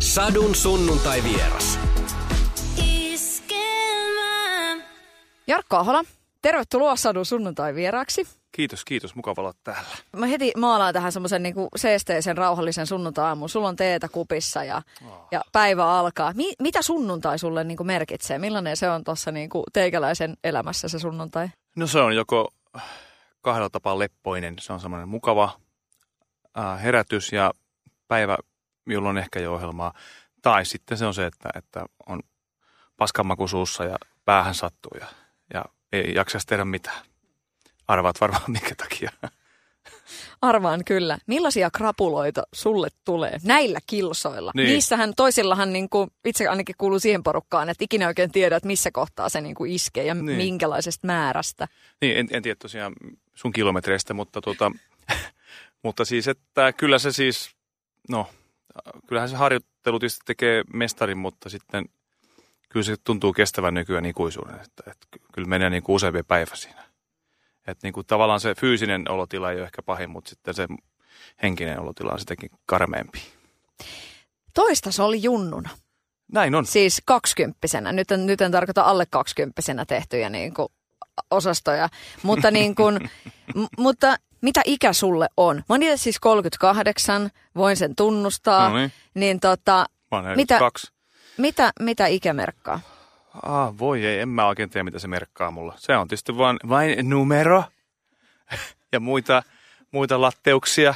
Sadun sunnuntai vieras. Jarkko Ahola, tervetuloa Sadun sunnuntai vieraaksi. Kiitos, kiitos. Mukava olla täällä. Mä heti maalaan tähän semmoisen niinku seesteisen, rauhallisen sunnuntai Sulla on teetä kupissa ja, oh. ja päivä alkaa. Mi- mitä sunnuntai sulle niinku merkitsee? Millainen se on tuossa niinku teikäläisen elämässä se sunnuntai? No se on joko kahdella tapaa leppoinen. Se on semmoinen mukava äh, herätys ja päivä, jolloin on ehkä jo ohjelmaa. Tai sitten se on se, että, että on paskanmaku suussa ja päähän sattuu ja, ja ei jaksaisi tehdä mitään. Arvaat varmaan minkä takia. Arvaan kyllä. Millaisia krapuloita sulle tulee näillä kilsoilla? Niin. Niissähän toisillahan niin kuin, itse ainakin kuuluu siihen porukkaan, että ikinä oikein tiedä, että missä kohtaa se niin kuin iskee ja niin. minkälaisesta määrästä. Niin, en, en tiedä tosiaan sun kilometreistä, mutta, tuota, mutta siis, että kyllä se siis, no, kyllähän se harjoittelu tietysti tekee mestarin, mutta sitten kyllä se tuntuu kestävän nykyään ikuisuuden, että, että kyllä menee niin kuin useampi päivä siinä. Että niin kuin tavallaan se fyysinen olotila ei ole ehkä pahin, mutta sitten se henkinen olotila on sitäkin karmeempi. Toista se oli junnuna. Näin on. Siis kaksikymppisenä. Nyt en, nyt en tarkoita alle kaksikymppisenä tehtyjä niin kuin osastoja. Mutta, niin kuin, m- mutta mitä ikä sulle on? Mä oon siis 38, voin sen tunnustaa. No niin. Niin tota, Mä mitä, kaksi. mitä, mitä ikä merkkaa? Ah, voi ei, en mä oikein tiedä, mitä se merkkaa mulla. Se on tietysti vain, vain numero ja muita, muita latteuksia.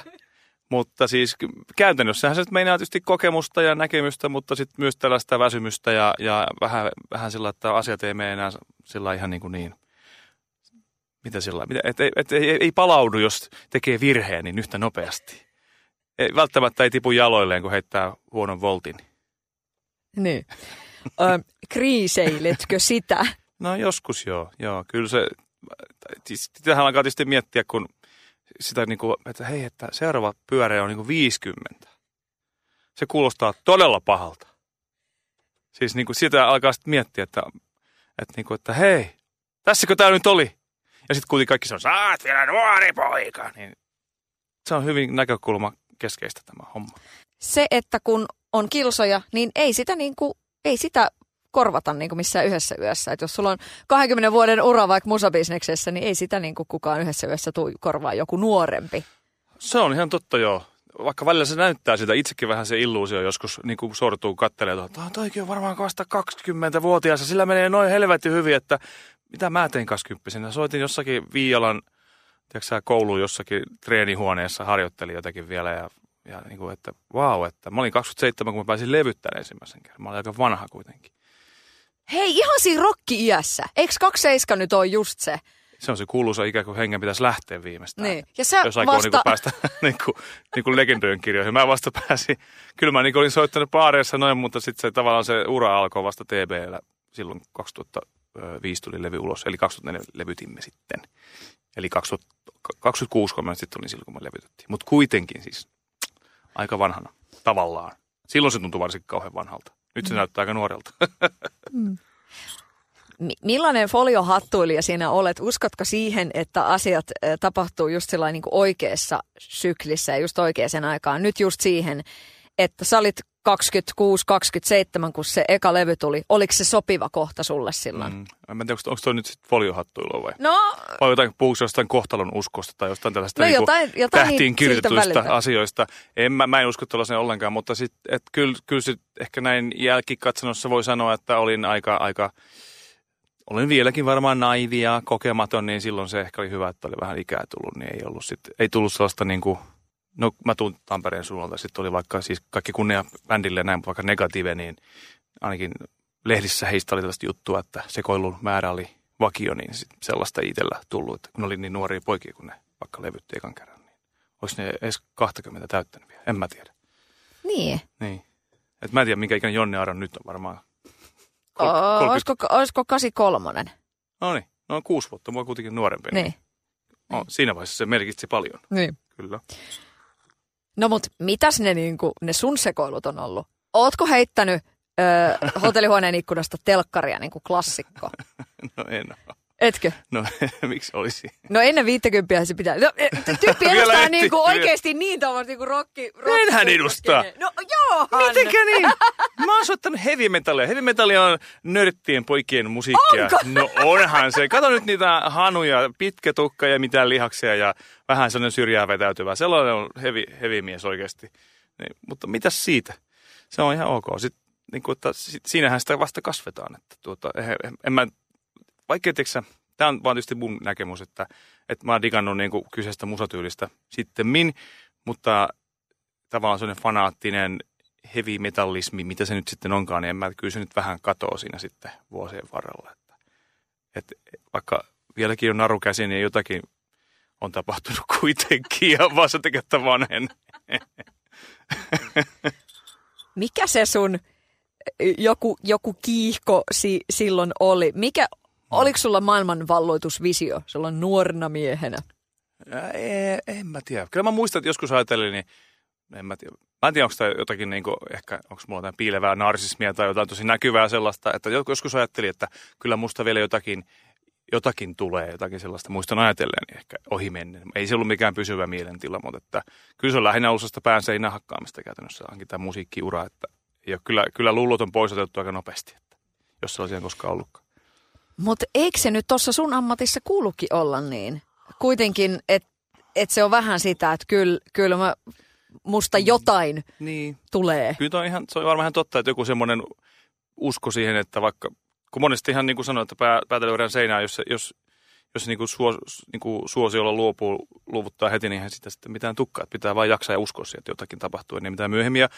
Mutta siis käytännössähän se meinaa tietysti kokemusta ja näkemystä, mutta sitten myös tällaista väsymystä ja, ja vähän, vähän sillä, että asiat ei mene enää sillä ihan niin kuin niin. Mitä sillä mitä, et, et, et, ei, ei palaudu, jos tekee virheen niin yhtä nopeasti. Ei, välttämättä ei tipu jaloilleen, kun heittää huonon voltin. Niin. Ö, kriiseiletkö sitä? No joskus joo, joo. Kyllä se, siis tähän alkaa tietysti miettiä, kun sitä niin kuin, että hei, että seuraava pyörä on niin kuin 50. Se kuulostaa todella pahalta. Siis niin kuin sitä alkaa sitten miettiä, että, että, niin kuin, että hei, tässäkö tämä nyt oli? Ja sitten kuitenkin kaikki sanoo, oot vielä nuori poika. Niin se on hyvin näkökulma keskeistä tämä homma. Se, että kun on kilsoja, niin ei sitä, niin kuin, ei sitä korvata niin kuin missään yhdessä yössä. Et jos sulla on 20 vuoden ura vaikka musabisneksessä, niin ei sitä niin kuin kukaan yhdessä yössä tuu korvaa joku nuorempi. Se on ihan totta joo. Vaikka välillä se näyttää sitä, itsekin vähän se illuusio joskus niin kuin sortuu kattelee, että toikin on varmaan vasta 20-vuotias sillä menee noin helvetti hyvin, että mitä mä tein 20 Soitin jossakin Viialan tiedätkö, kouluun jossakin treenihuoneessa, harjoittelin jotakin vielä ja ja niin kuin, että vau, wow, että mä olin 27, kun mä pääsin levyttämään ensimmäisen kerran. Mä olin aika vanha kuitenkin. Hei, ihan siinä rokki-iässä. Eikö 27 nyt ole just se? Se on se kuuluisa ikä, kun hengen pitäisi lähteä viimeistään. Niin. Ja sä jos aikoo vasta... niin päästä niin kuin, niin kuin legendojen kirjoihin. Mä vasta pääsin. Kyllä mä niin olin soittanut paareissa noin, mutta sitten se tavallaan se ura alkoi vasta TBllä. Silloin 2005 tuli levy ulos, eli 2004 levytimme sitten. Eli 2026 kun mä sitten olin silloin, kun me levytettiin. Mutta kuitenkin siis aika vanhana tavallaan. Silloin se tuntui varsinkin kauhean vanhalta. Nyt se mm. näyttää aika nuorelta. mm. Millainen foliohattuilija sinä olet? Uskotko siihen, että asiat tapahtuu just niin oikeassa syklissä ja just oikeaan aikaan? Nyt just siihen, että sä olit 26-27, kun se eka levy tuli. Oliko se sopiva kohta sulle silloin? Mm. En tiedä, onko toi nyt sitten foliohattuilua vai? No, vai jotain, puhuuko jostain kohtalon uskosta tai jostain tällaista no, niin jotain, jotain tähtiin kirjoitetuista asioista. En, mä, mä en usko tuollaisen ollenkaan, mutta sit, et kyllä, kyllä sit ehkä näin jälkikatsonossa voi sanoa, että olin aika, aika olin vieläkin varmaan naivia, kokematon, niin silloin se ehkä oli hyvä, että oli vähän ikää tullut, niin ei ollut sit, ei tullut sellaista niin kuin, no mä tuun Tampereen suunnalta, sitten oli vaikka siis kaikki kunnia bändille ja näin, vaikka negatiive, niin ainakin lehdissä heistä oli tällaista juttua, että sekoilun määrä oli vakio, niin sellaista itsellä tullut, että kun oli niin nuoria poikia, kun ne vaikka levytti ekan kerran, niin olisi ne edes 20 täyttänyt vielä, en mä tiedä. Niin. Niin. Et mä en tiedä, minkä ikäinen Jonne Aron nyt on varmaan. Kol- o, olisiko, olisiko 83? No niin, no on kuusi vuotta, mua kuitenkin nuorempi. Niin. niin. No, siinä vaiheessa se merkitsi paljon. Niin. Kyllä. No mut mitäs ne, niinku, ne sun sekoilut on ollut? Ootko heittänyt ö, hotellihuoneen ikkunasta telkkaria niin kuin klassikko? No en ole. Etkö? No, miksi olisi? No ennen 50 se pitää. No, e, tyyppi edustaa niinku oikeasti niin tavalla niinku rokki. rokki Enhän edustaa. No joo. Mitenkä niin? Mä oon soittanut heavy metallia. Heavy metallia on nörttien poikien musiikkia. Onko? No onhan se. Kato nyt niitä hanuja, pitkä tukka ja mitään lihaksia ja vähän sellainen syrjää vetäytyvä. Sellainen on heavy, heavy mies oikeasti. Niin, mutta mitäs siitä? Se on ihan ok. Sitten, niin kuin, että, siinähän sitä vasta kasvetaan. Että, tuota, en mä vaikka tiiäksä, tämä on vaan tietysti mun näkemys, että, että mä oon digannut niin kuin kyseistä musatyylistä sitten min, mutta tavallaan sellainen fanaattinen heavy metallismi, mitä se nyt sitten onkaan, niin mä, kyllä se nyt vähän katoaa siinä sitten vuosien varrella. Että, että vaikka vieläkin on naru käsi, niin jotakin on tapahtunut kuitenkin ja vaan se tekee vanhen. Mikä se sun joku, joku kiihko si, silloin oli? Mikä Oliko sulla maailmanvalloitusvisio sulla nuorena miehenä? Ei, en mä tiedä. Kyllä mä muistan, että joskus ajattelin, niin en mä tiedä. Mä en tiedä, onko tämä jotakin, niin kuin, ehkä onko mulla jotain piilevää narsismia tai jotain tosi näkyvää sellaista, että joskus ajattelin, että kyllä musta vielä jotakin, jotakin tulee, jotakin sellaista. Muistan ajatellen ehkä ohi menneen. Ei se ollut mikään pysyvä mielentila, mutta että kyllä se on lähinnä osasta pään seinän hakkaamista käytännössä, onkin tämä musiikkiura. Että, ja kyllä, kyllä luulot on poisotettu aika nopeasti, että, jos se olisi koskaan ollutkaan. Mutta eikö se nyt tuossa sun ammatissa kuulukin olla niin? Kuitenkin, että et se on vähän sitä, että kyllä, kyllä mä, musta mm. jotain niin. tulee. Kyllä on ihan, se on varmaan ihan totta, että joku semmoinen usko siihen, että vaikka, kun monesti ihan niin kuin sanoin, että pää, päätä löydään seinään, jos, jos, jos niin kuin suos, niin kuin suosiolla luopuu, luovuttaa heti, niin eihän sitä sitten mitään tukkaa. Että pitää vain jaksaa ja uskoa siihen, että jotakin tapahtuu ennen mitään myöhemmin. Ja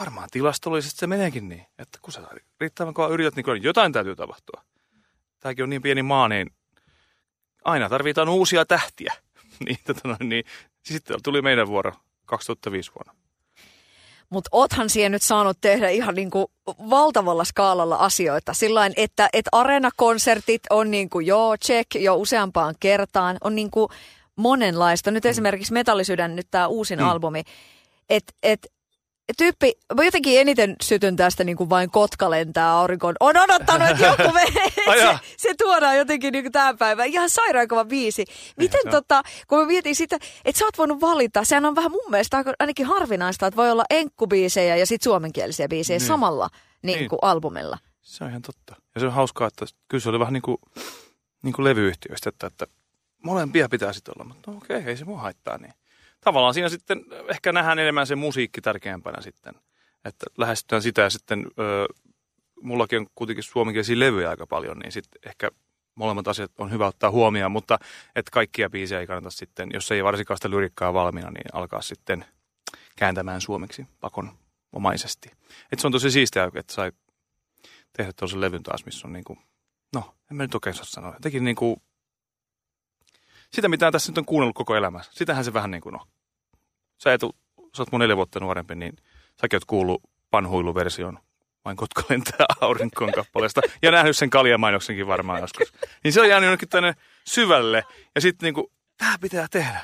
varmaan tilastollisesti se meneekin niin, että kun sä riittävän kauan yrität, niin jotain täytyy tapahtua tämäkin on niin pieni maa, niin aina tarvitaan uusia tähtiä. niin, tota niin sitten tuli meidän vuoro 2005 vuonna. Mutta oothan siihen nyt saanut tehdä ihan niinku valtavalla skaalalla asioita. Sillain, että et areenakonsertit on niinku joo, check jo useampaan kertaan. On niinku monenlaista. Nyt mm. esimerkiksi Metallisydän, nyt tämä uusin mm. albumi. Että et, tyyppi, mä jotenkin eniten sytyn tästä niin kuin vain kotka lentää aurinkoon. On odottanut, että joku se, se, tuodaan jotenkin niin kuin tämän päivän. Ihan sairaan kova biisi. Miten ja, tota, kun mä mietin sitä, että sä oot voinut valita, sehän on vähän mun mielestä ainakin harvinaista, että voi olla enkkubiisejä ja sitten suomenkielisiä biisejä niin. samalla niin kuin niin. albumilla. Se on ihan totta. Ja se on hauskaa, että kyllä se oli vähän niin kuin, niin kuin levyyhtiöistä, että, että molempia pitää sitten olla, mutta no okei, okay, ei se mua haittaa niin tavallaan siinä sitten ehkä nähdään enemmän se musiikki tärkeämpänä sitten. Että lähestytään sitä ja sitten ö, mullakin on kuitenkin suomenkielisiä levyjä aika paljon, niin sitten ehkä molemmat asiat on hyvä ottaa huomioon, mutta että kaikkia biisejä ei kannata sitten, jos ei varsinkaan sitä lyrikkaa valmiina, niin alkaa sitten kääntämään suomeksi pakon omaisesti. Et se on tosi siistiä, että sai tehdä tuollaisen levyn taas, missä on niin kuin, no, en mä nyt oikein saa sanoa, jotenkin niin kuin sitä, mitä tässä nyt on kuunnellut koko elämässä. Sitähän se vähän niin kuin on. Sä, et, sä oot mun neljä vuotta nuorempi, niin säkin oot kuullut panhuiluversion vain kotka lentää aurinkoon kappaleesta. Ja nähnyt sen kaljamainoksenkin varmaan joskus. Niin se on jäänyt jonnekin tänne syvälle. Ja sitten niin kuin, tää pitää tehdä.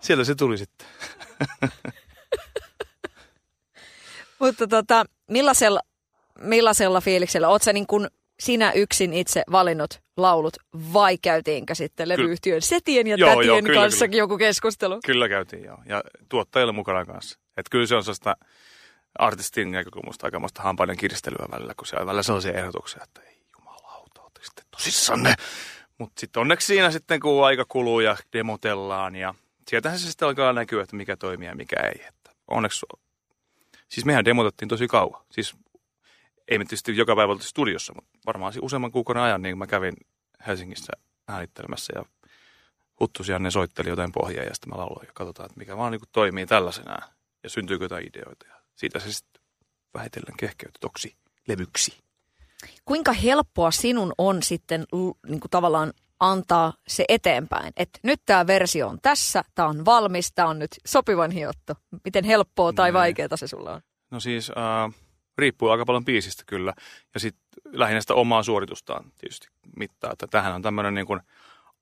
Sieltä se tuli sitten. Mutta tota, millaisella, millaisella fiiliksellä? Oot sä niin kuin sinä yksin itse valinnut laulut vai käytiinkö sitten levyyhtiön setien ja joo, tätien joo, kyllä, kanssa kyllä. joku keskustelu? Kyllä käytiin joo ja tuottajille mukana kanssa. Että kyllä se on sellaista artistin näkökulmasta aikamoista hampaiden kiristelyä välillä, kun se on välillä sellaisia ehdotuksia, että ei jumalauta, ootte sitten tosissanne. Mutta sitten onneksi siinä sitten kun aika kuluu ja demotellaan ja sieltähän se sitten alkaa näkyä, että mikä toimii ja mikä ei. Että onneksi, siis mehän demotettiin tosi kauan. Siis ei me tietysti joka päivä oltu studiossa, mutta varmaan useamman kuukauden ajan niin mä kävin Helsingissä äänittelemässä ja Huttusi ne soitteli jotain pohjaa ja sitten mä lauloin ja katsotaan, että mikä vaan niin toimii tällaisena ja syntyykö jotain ideoita. Ja siitä se sitten vähitellen kehkeytyi toksi levyksi. Kuinka helppoa sinun on sitten niin kuin tavallaan antaa se eteenpäin. Että nyt tämä versio on tässä, tämä on valmis, tämä on nyt sopivan hiottu. Miten helppoa tai vaikeaa se sulla on? No siis äh, riippuu aika paljon biisistä kyllä. Ja sitten lähinnä sitä omaa suoritustaan tietysti mittaa. Että tähän on tämmöinen niin kuin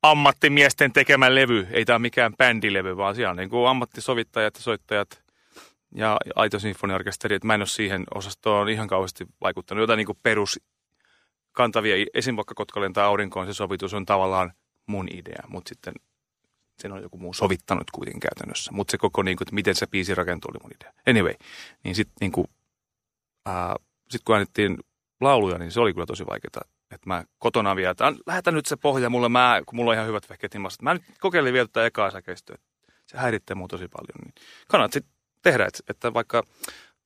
ammattimiesten tekemä levy. Ei tämä mikään bändilevy, vaan siellä on niin kuin ammattisovittajat ja soittajat ja Aito Sinfoniorkesteri. Että mä en ole siihen osastoon ihan kauheasti vaikuttanut. Jotain niin kuin perus kantavia, esim. vaikka Kotka lentää aurinkoon, se sovitus on tavallaan mun idea, mutta sitten sen on joku muu sovittanut kuitenkin käytännössä. Mutta se koko, niin kuin, että miten se biisi rakentuu, oli mun idea. Anyway, niin sitten niin kuin, sit kun annettiin lauluja, niin se oli kyllä tosi vaikeaa. Että mä kotona vielä, että lähetä nyt se pohja mulle, mä, kun mulla on ihan hyvät vehkeet himassa. Mä nyt kokeilin vielä tätä ekaa säkeistöä. Se häiritsee mua tosi paljon. Niin kannattaa sitten tehdä, että, että vaikka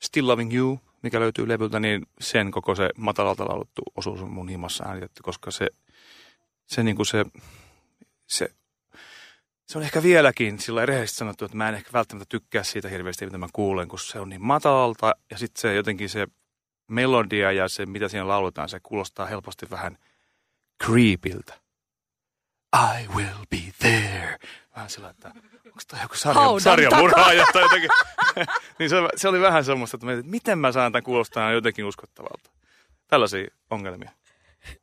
Still Loving You, mikä löytyy levyltä, niin sen koko se matalalta lauluttu osuus on mun himassa äänitetty, koska se, se, niin kuin se, se se on ehkä vieläkin sillä rehellisesti sanottu, että mä en ehkä välttämättä tykkää siitä hirveästi, mitä mä kuulen, kun se on niin matalalta ja sitten se jotenkin se melodia ja se, mitä siinä lauletaan, se kuulostaa helposti vähän creepiltä. I will be there. Vähän sillä, että onko tämä joku sarja, sarjamurhaaja tai jotenkin. niin se, se, oli vähän semmoista, että, mietin, että miten mä saan tämän kuulostaa jotenkin uskottavalta. Tällaisia ongelmia.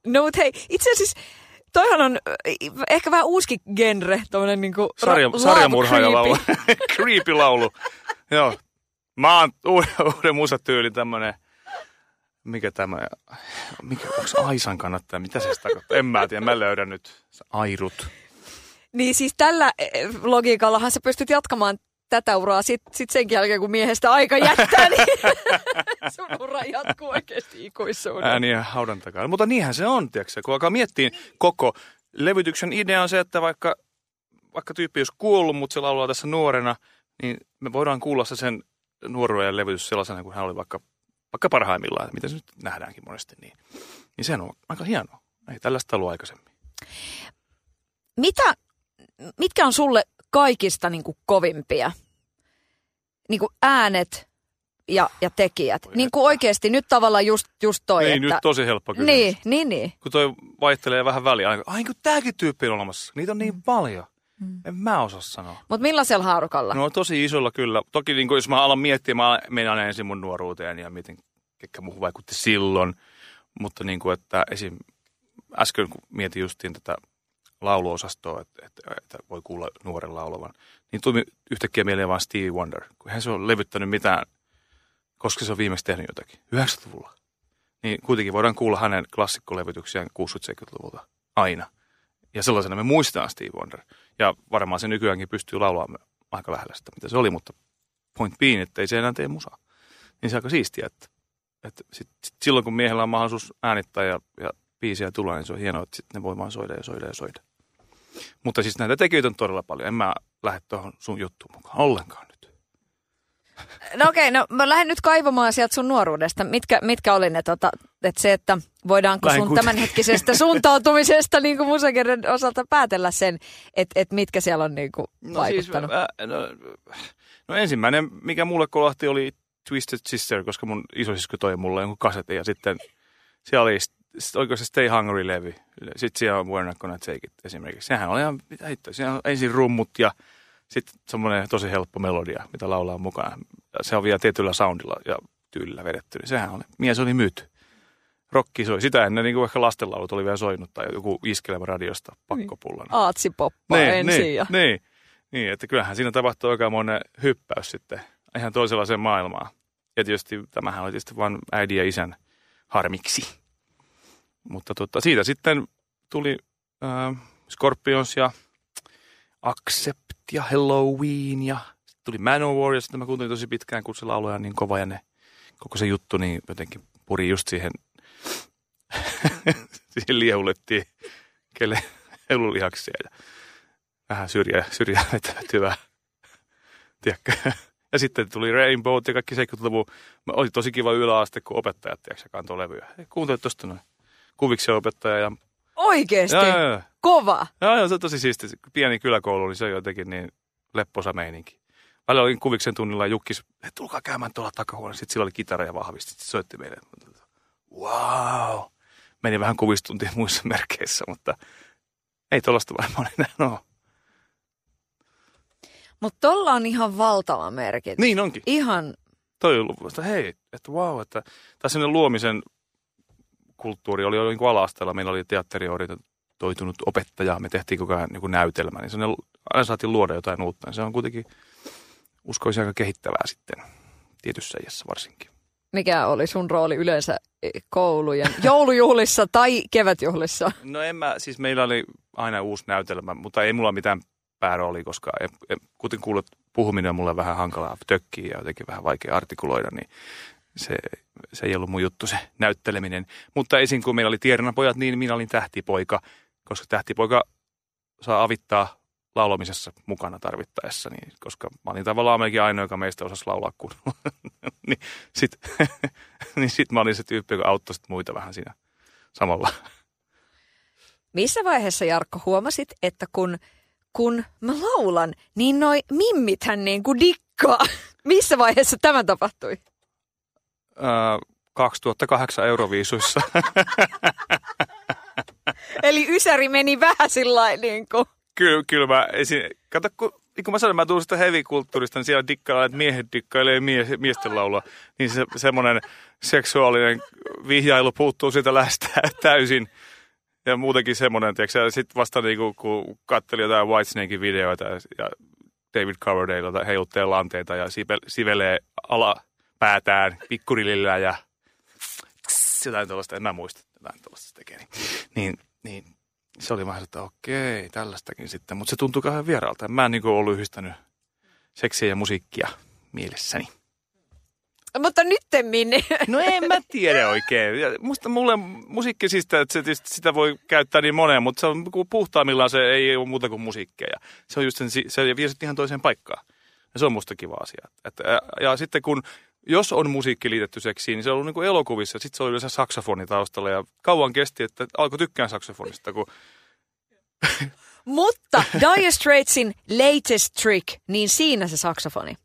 No mutta hei, itse asiassa toihan on ehkä vähän uusikin genre, tommonen niinku Sarja, ra- sarjamurhaajalaulu. Creepy-laulu. Joo. Mä oon uuden, uuden musatyylin tämmönen, mikä tämä, mikä, onko Aisan kannattaa, mitä se tarkoittaa? En mä tiedä, mä löydän nyt airut. Niin siis tällä eh, logiikallahan sä pystyt jatkamaan tätä uraa sitten sit sen jälkeen, kun miehestä aika jättää, niin sun ura jatkuu oikeasti ikuisuuden. Ääniä haudan takaa. Mutta niinhän se on, tiedätkö, kun alkaa miettiä koko levytyksen idea on se, että vaikka, vaikka tyyppi olisi kuollut, mutta se laulaa tässä nuorena, niin me voidaan kuulla se sen nuoruuden levytys sellaisena kuin hän oli vaikka, vaikka parhaimmillaan, mitä se nyt nähdäänkin monesti niin. Niin se on aika hienoa. Ei tällaista ollut aikaisemmin. Mitä, mitkä on sulle kaikista niin kuin kovimpia niin kuin äänet ja, ja tekijät. Voi niin kuin oikeasti nyt tavallaan just, just toi. Niin, että... nyt tosi helppo kysymys. Niin, niin, niin. Kun toi vaihtelee vähän väliä. Ai kun tääkin tyyppi on olemassa. Niitä on niin mm. paljon. Mm. En mä osaa sanoa. Mutta millaisella haarukalla? No tosi isolla kyllä. Toki niin kun, jos mä alan miettiä, mä menen ensin mun nuoruuteen ja miten ketkä muuhun vaikutti silloin. Mutta niin kuin, että esim. äsken kun mietin justiin tätä lauluosastoa, että, että, että voi kuulla nuoren laulavan. Niin tuli yhtäkkiä mieleen vaan Stevie Wonder, kun hän se on levyttänyt mitään, koska se on viimeksi tehnyt jotakin, 90-luvulla. Niin kuitenkin voidaan kuulla hänen klassikkolevytyksiään 60-70-luvulta aina. Ja sellaisena me muistetaan Stevie Wonder. Ja varmaan se nykyäänkin pystyy laulamaan aika lähellä sitä, mitä se oli, mutta point being, että ei se enää tee musaa. Niin se on aika siistiä, että, että sit, sit silloin kun miehellä on mahdollisuus äänittää ja, ja biisiä tulee, niin se on hienoa, että sitten ne voi vaan soida ja soida ja soida. Mutta siis näitä tekijöitä on todella paljon. En mä lähde tuohon sun juttuun mukaan ollenkaan nyt. No okei, okay, no mä lähden nyt kaivamaan sieltä sun nuoruudesta. Mitkä, mitkä oli ne, tota, että se, että voidaanko lähden sun kuitenkin. tämänhetkisestä suuntautumisesta niin kuin musakerran osalta päätellä sen, että että mitkä siellä on niin kuin no siis, vaikuttanut? Siis, äh, no, no ensimmäinen, mikä mulle kolahti, oli Twisted Sister, koska mun isosisko toi mulle jonkun kasetin ja sitten siellä oli oliko se Stay Hungry-levy. Sitten siellä on We're Not Gonna Take It esimerkiksi. Sehän oli ihan, mitä hittoa, siellä on ensin rummut ja sitten semmoinen tosi helppo melodia, mitä laulaa mukana. Se on vielä tietyllä soundilla ja tyylillä vedetty. Niin sehän oli, mies oli myyty. Rokki soi. Sitä ennen niin kuin ehkä lastenlaulut oli vielä soinut tai joku iskelevä radiosta pakkopullana. Niin. Aatsipoppa niin, ensin. Niin, ja... niin, niin, että kyllähän siinä tapahtui oikein monen hyppäys sitten ihan toisenlaiseen maailmaan. Ja tietysti tämähän oli tietysti vain äidin ja isän harmiksi. Mutta tota, siitä sitten tuli äh, Scorpions ja Accept ja Halloween ja sitten tuli Manowar ja sitten mä kuuntelin tosi pitkään, kun se lauluja niin kova ja ne, koko se juttu niin jotenkin puri just siihen, siihen liehullettiin kelle elulihaksia ja vähän syrjää, syrjää vetäytyvää, tiedätkö. Ja sitten tuli Rainbow ja kaikki 70-luvun. Oli tosi kiva yläaste, kun opettajat tiedätkö, kantoi levyjä. Kuuntelit tuosta noin kuviksen opettaja. Ja... Oikeesti? Joo, joo, joo. Kova? Joo, joo, se on tosi siisti. Pieni kyläkoulu, niin se on jotenkin niin lepposa meininki. Välillä olin kuviksen tunnilla ja Jukkis, että tulkaa käymään tuolla takahuoneessa. Sitten sillä oli kitara ja vahvisti. Sitten soitti meille. Wow. Meni vähän kuvistuntia muissa merkeissä, mutta ei tuollaista varmaan enää ole. Mutta tuolla on ihan valtava merkitys. Niin onkin. Ihan. Toi on ollut, että hei, että wow, että tässä luomisen kulttuuri oli jo niin ala Meillä oli teatteriorientoitunut opettaja, me tehtiin koko ajan niin näytelmä, niin aina saatiin luoda jotain uutta. Se on kuitenkin, uskoisin, aika kehittävää sitten tietyssä iässä varsinkin. Mikä oli sun rooli yleensä koulujen joulujuhlissa tai kevätjuhlissa? No en mä, siis meillä oli aina uusi näytelmä, mutta ei mulla mitään päärooli, koska kuten kuulet, puhuminen on mulle vähän hankalaa tökkiä ja jotenkin vähän vaikea artikuloida, niin se, se ei ollut mun juttu se näytteleminen. Mutta esiin kun meillä oli pojat, niin minä olin tähtipoika, koska tähtipoika saa avittaa laulamisessa mukana tarvittaessa, niin, koska mä olin tavallaan melkein ainoa, joka meistä osasi laulaa kunnolla. niin sit, niin sit mä olin se tyyppi, joka auttoi muita vähän siinä samalla. Missä vaiheessa, Jarkko, huomasit, että kun, kun mä laulan, niin noi mimmithän niin kuin dikkaa? Missä vaiheessa tämä tapahtui? Öö, 2008 Euroviisuissa. Eli Ysäri meni vähän sillä niin kuin kyllä, kyllä mä esin... Kato, kun, niin kun mä sanoin, mä tuun sitä heavy-kulttuurista, niin siellä dikkaa, että miehet dikkailee mie, miesten laulua. Niin se, semmoinen seksuaalinen vihjailu puuttuu siitä lästä täysin. Ja muutenkin semmoinen, tiedätkö, ja sitten vasta niin kuin, kun katseli jotain Whitesnakein videoita ja David Coverdale heiluttelee lanteita ja sivelee ala päätään pikkurilillä ja jotain tuollaista, en mä muista jotain tuollaista tekee. Niin, niin, niin se oli vähän, että okei, tällaistakin sitten. Mutta se tuntui kauhean vieraalta. Mä en niin ollut yhdistänyt seksiä ja musiikkia mielessäni. Mutta nyttemmin. No en mä tiedä oikein. Musta mulle musiikki siis, että se, sitä voi käyttää niin moneen, mutta se on puhtaimmillaan se ei ole muuta kuin musiikkia. Ja se on just sen, se vie ihan toiseen paikkaan. Ja se on musta kiva asia. Että, ja, ja sitten kun jos on musiikki liitetty seksiin, niin se on ollut niin kuin elokuvissa. Sitten se oli yleensä saksofoni taustalla ja kauan kesti, että alkoi tykkään saksofonista. Kun... Mutta Dire Straitsin latest trick, niin siinä se saksofoni.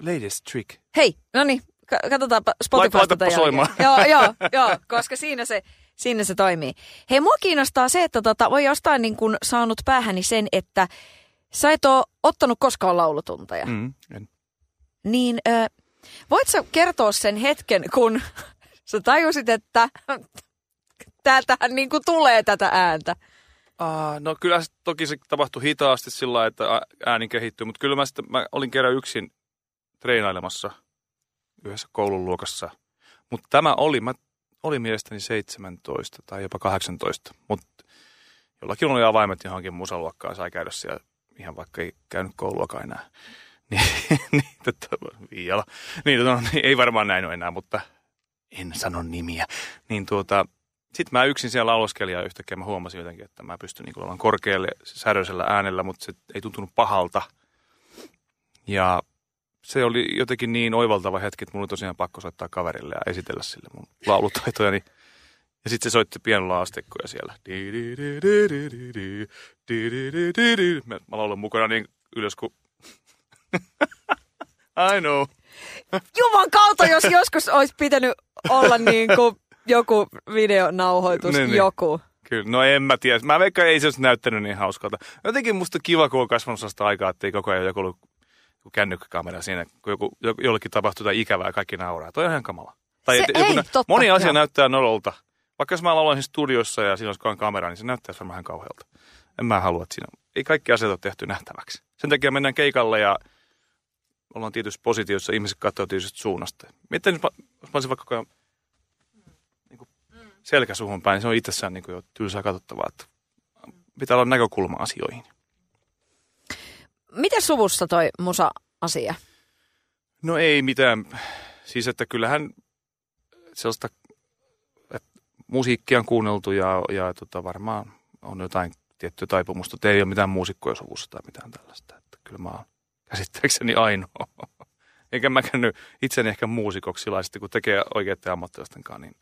Latest trick? Hei, no niin, katsotaan Spotifysta. Laitapa soimaan. joo, joo, joo, koska siinä se, siinä se toimii. Hei, mua kiinnostaa se, että tota, voi jostain niin kuin saanut päähäni sen, että sä et ole ottanut koskaan laulutunteja. Mm, en. Niin... Äh, Voit sä kertoa sen hetken, kun sä tajusit, että täältähän niin kuin tulee tätä ääntä? Uh, no kyllä toki se tapahtui hitaasti sillä että ääni kehittyy, mutta kyllä mä, sitten, mä olin kerran yksin treenailemassa yhdessä koulun luokassa. Mutta tämä oli, mä olin mielestäni 17 tai jopa 18, mutta jollakin oli avaimet johonkin musaluokkaan, sai käydä siellä ihan vaikka ei käynyt kouluakaan enää. Niin, niin, tota, Viiala. Niin, no, niin, ei varmaan näin ole enää, mutta en sano nimiä. Niin tuota, sitten mä yksin siellä lauloskelin ja yhtäkkiä mä huomasin jotenkin, että mä pystyn niin olemaan korkealle säröisellä äänellä, mutta se ei tuntunut pahalta. Ja se oli jotenkin niin oivaltava hetki, että mulla oli tosiaan pakko soittaa kaverille ja esitellä sille mun laulutaitoja. Ja sitten se soitti pienolla astekkoja siellä. Mä laulan mukana niin ylös kuin I know. Juman kautta, jos joskus olisi pitänyt olla niin kuin joku videonauhoitus, niin, niin. joku. Kyllä, no en mä tiedä. Mä veikkaan, ei se olisi näyttänyt niin hauskalta. Jotenkin musta kiva, kun on kasvanut sellaista aikaa, että ei koko ajan joku ollut kännykkäkamera siinä, kun joku, jollekin tapahtuu jotain ikävää ja kaikki nauraa. Toi on ihan kamala. Tai se, et, ei, joku, totta, moni asia jo. näyttää nololta. Vaikka jos mä laulan studiossa ja siinä olisi kamera, niin se näyttää varmaan ihan kauhealta. En mä halua, että siinä ei kaikki asiat ole tehty nähtäväksi. Sen takia mennään keikalle ja ollaan tietysti positiossa, ihmiset katsovat tietysti suunnasta. Miten jos mä, olisin vaikka niin kuin selkäsuhun päin, niin se on itsessään niin kuin jo tylsää katsottavaa, että pitää olla näkökulma asioihin. Miten suvussa toi musa-asia? No ei mitään. Siis että kyllähän sellaista, että musiikkia on kuunneltu ja, ja tota, varmaan on jotain tiettyä taipumusta. Te ei ole mitään muusikkoja suvussa tai mitään tällaista. Että kyllä mä oon käsittääkseni ainoa. Eikä mä käynyt itseni ehkä muusikoksi sillä kun tekee oikeiden ammattilaisten kanssa, niin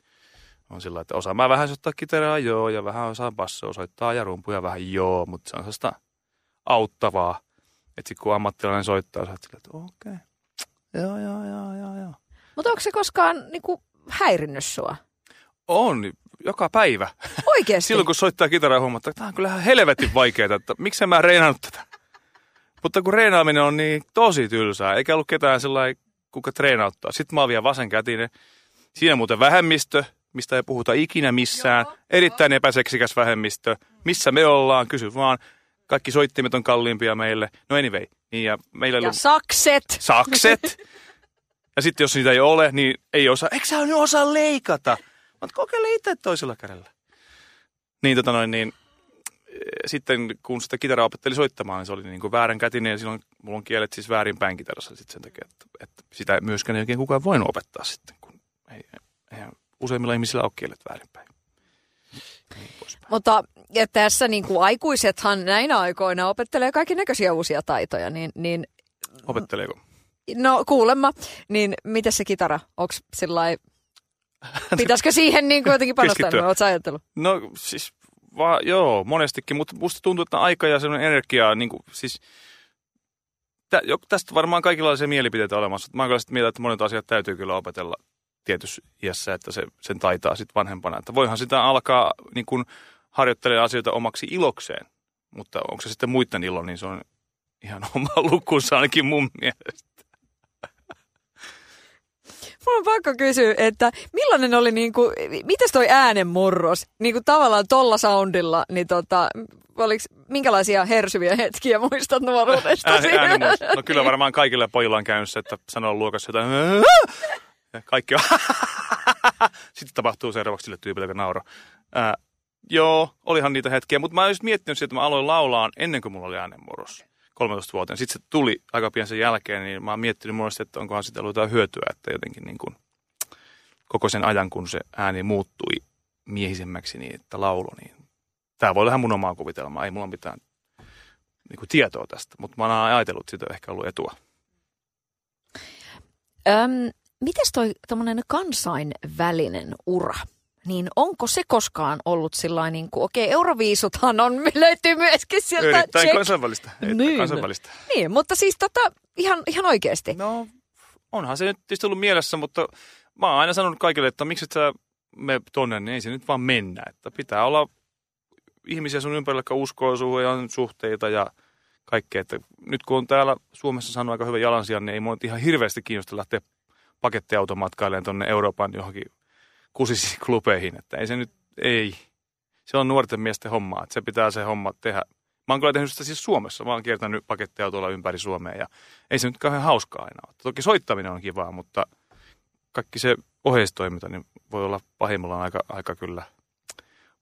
on sillä että osaan mä vähän soittaa kitaraa, joo, ja vähän osaan bassoa soittaa ja rumpuja vähän, joo, mutta se on sellaista auttavaa. Että sitten kun ammattilainen soittaa, sä sillä, että okei, okay. joo, joo, joo, joo, joo. Mutta onko se koskaan niinku, häirinnyt sua? On, joka päivä. Oikeasti? Silloin kun soittaa kitaraa huomatta, että tämä on kyllä helvetin vaikeaa, että miksi mä reenannut tätä. Mutta kun reenaaminen on niin tosi tylsää, eikä ollut ketään sellainen, kuka treenauttaa. Sitten mä oon vielä vasenkätinen. Siinä muuten vähemmistö, mistä ei puhuta ikinä missään. Joo, Erittäin jo. epäseksikäs vähemmistö. Missä me ollaan? Kysy vaan. Kaikki soittimet on kalliimpia meille. No anyway. Niin ja meillä ja ollut... sakset. Sakset. ja sitten jos niitä ei ole, niin ei osaa. Eikö sä osaa leikata? Mä kokeile itse toisella kädellä. Niin, tota noin, niin sitten kun sitä kitaraa opetteli soittamaan, niin se oli niin kuin väärän kätinen ja silloin mulla on kielet siis väärin päin kitarassa sitten sen takia, että, että sitä myöskään ei oikein kukaan voinut opettaa sitten, kun ei, eihän useimmilla ihmisillä ole kielet väärinpäin. Niin Mutta ja tässä niin kuin aikuisethan näinä aikoina opettelee kaikki näköisiä uusia taitoja, niin, niin Opetteleeko? No kuulemma. Niin miten se kitara? Onko sillä Pitäisikö siihen niin kuin jotenkin panostaa? No, ajatellut? No siis va, joo, monestikin, mutta musta tuntuu, että aika ja semmoinen energia, niin kuin, siis tä, jo, tästä varmaan kaikenlaisia mielipiteitä olemassa. Mä kyllä mieltä, että monet asiat täytyy kyllä opetella tietyssä iässä, että se, sen taitaa sitten vanhempana. Että voihan sitä alkaa niin kuin, harjoittelemaan asioita omaksi ilokseen, mutta onko se sitten muiden ilo, niin se on ihan oma lukunsa ainakin mun mielestä. Mulla on pakko kysyä, että millainen oli niinku, mitäs toi äänenmurros? Niinku tavallaan tolla soundilla, niin tota, oliks, minkälaisia hersyviä hetkiä muistat nuoruudesta? Ääni, no kyllä varmaan kaikille pojilla on käynyt se, että sanoo luokassa jotain, ja kaikki on, sitten tapahtuu seuraavaksi sille tyypille, joka nauro. Ää, joo, olihan niitä hetkiä, mutta mä olisin miettinyt että mä aloin laulaa ennen kuin mulla oli äänenmurros. 13 vuoteen. Sitten se tuli aika pian sen jälkeen, niin mä oon miettinyt monesti, että onkohan sitä ollut jotain hyötyä, että jotenkin niin kuin koko sen ajan, kun se ääni muuttui miehisemmäksi, niin että laulo, niin tämä voi olla mun omaa kuvitelmaa. Ei mulla mitään niin kuin tietoa tästä, mutta mä oon ajatellut, että siitä on ehkä ollut etua. Öm, mites toi kansainvälinen ura? Niin onko se koskaan ollut sillä niin kuin, okei, Euroviisuthan on, löytyy myöskin sieltä Erittäin check. kansainvälistä. Niin. kansainvälistä. Niin, mutta siis tota, ihan, ihan oikeasti. No, onhan se nyt tietysti ollut mielessä, mutta mä oon aina sanonut kaikille, että miksi sä me tonne, niin ei se nyt vaan mennä. Että pitää olla ihmisiä sun ympärillä, jotka uskoo suhun ja on suhteita ja kaikkea. Että nyt kun on täällä Suomessa saanut aika hyvän jalansijan, niin ei mua ihan hirveästi kiinnosta lähteä pakettiautomatkailemaan tuonne Euroopan johonkin kusisiin klubeihin, että ei se nyt, ei. Se on nuorten miesten homma, että se pitää se homma tehdä. Mä oon kyllä tehnyt sitä siis Suomessa, mä oon kiertänyt pakettiautolla ympäri Suomea ja ei se nyt kauhean hauskaa aina ole. Toki soittaminen on kivaa, mutta kaikki se oheistoiminta niin voi olla pahimmillaan aika, aika kyllä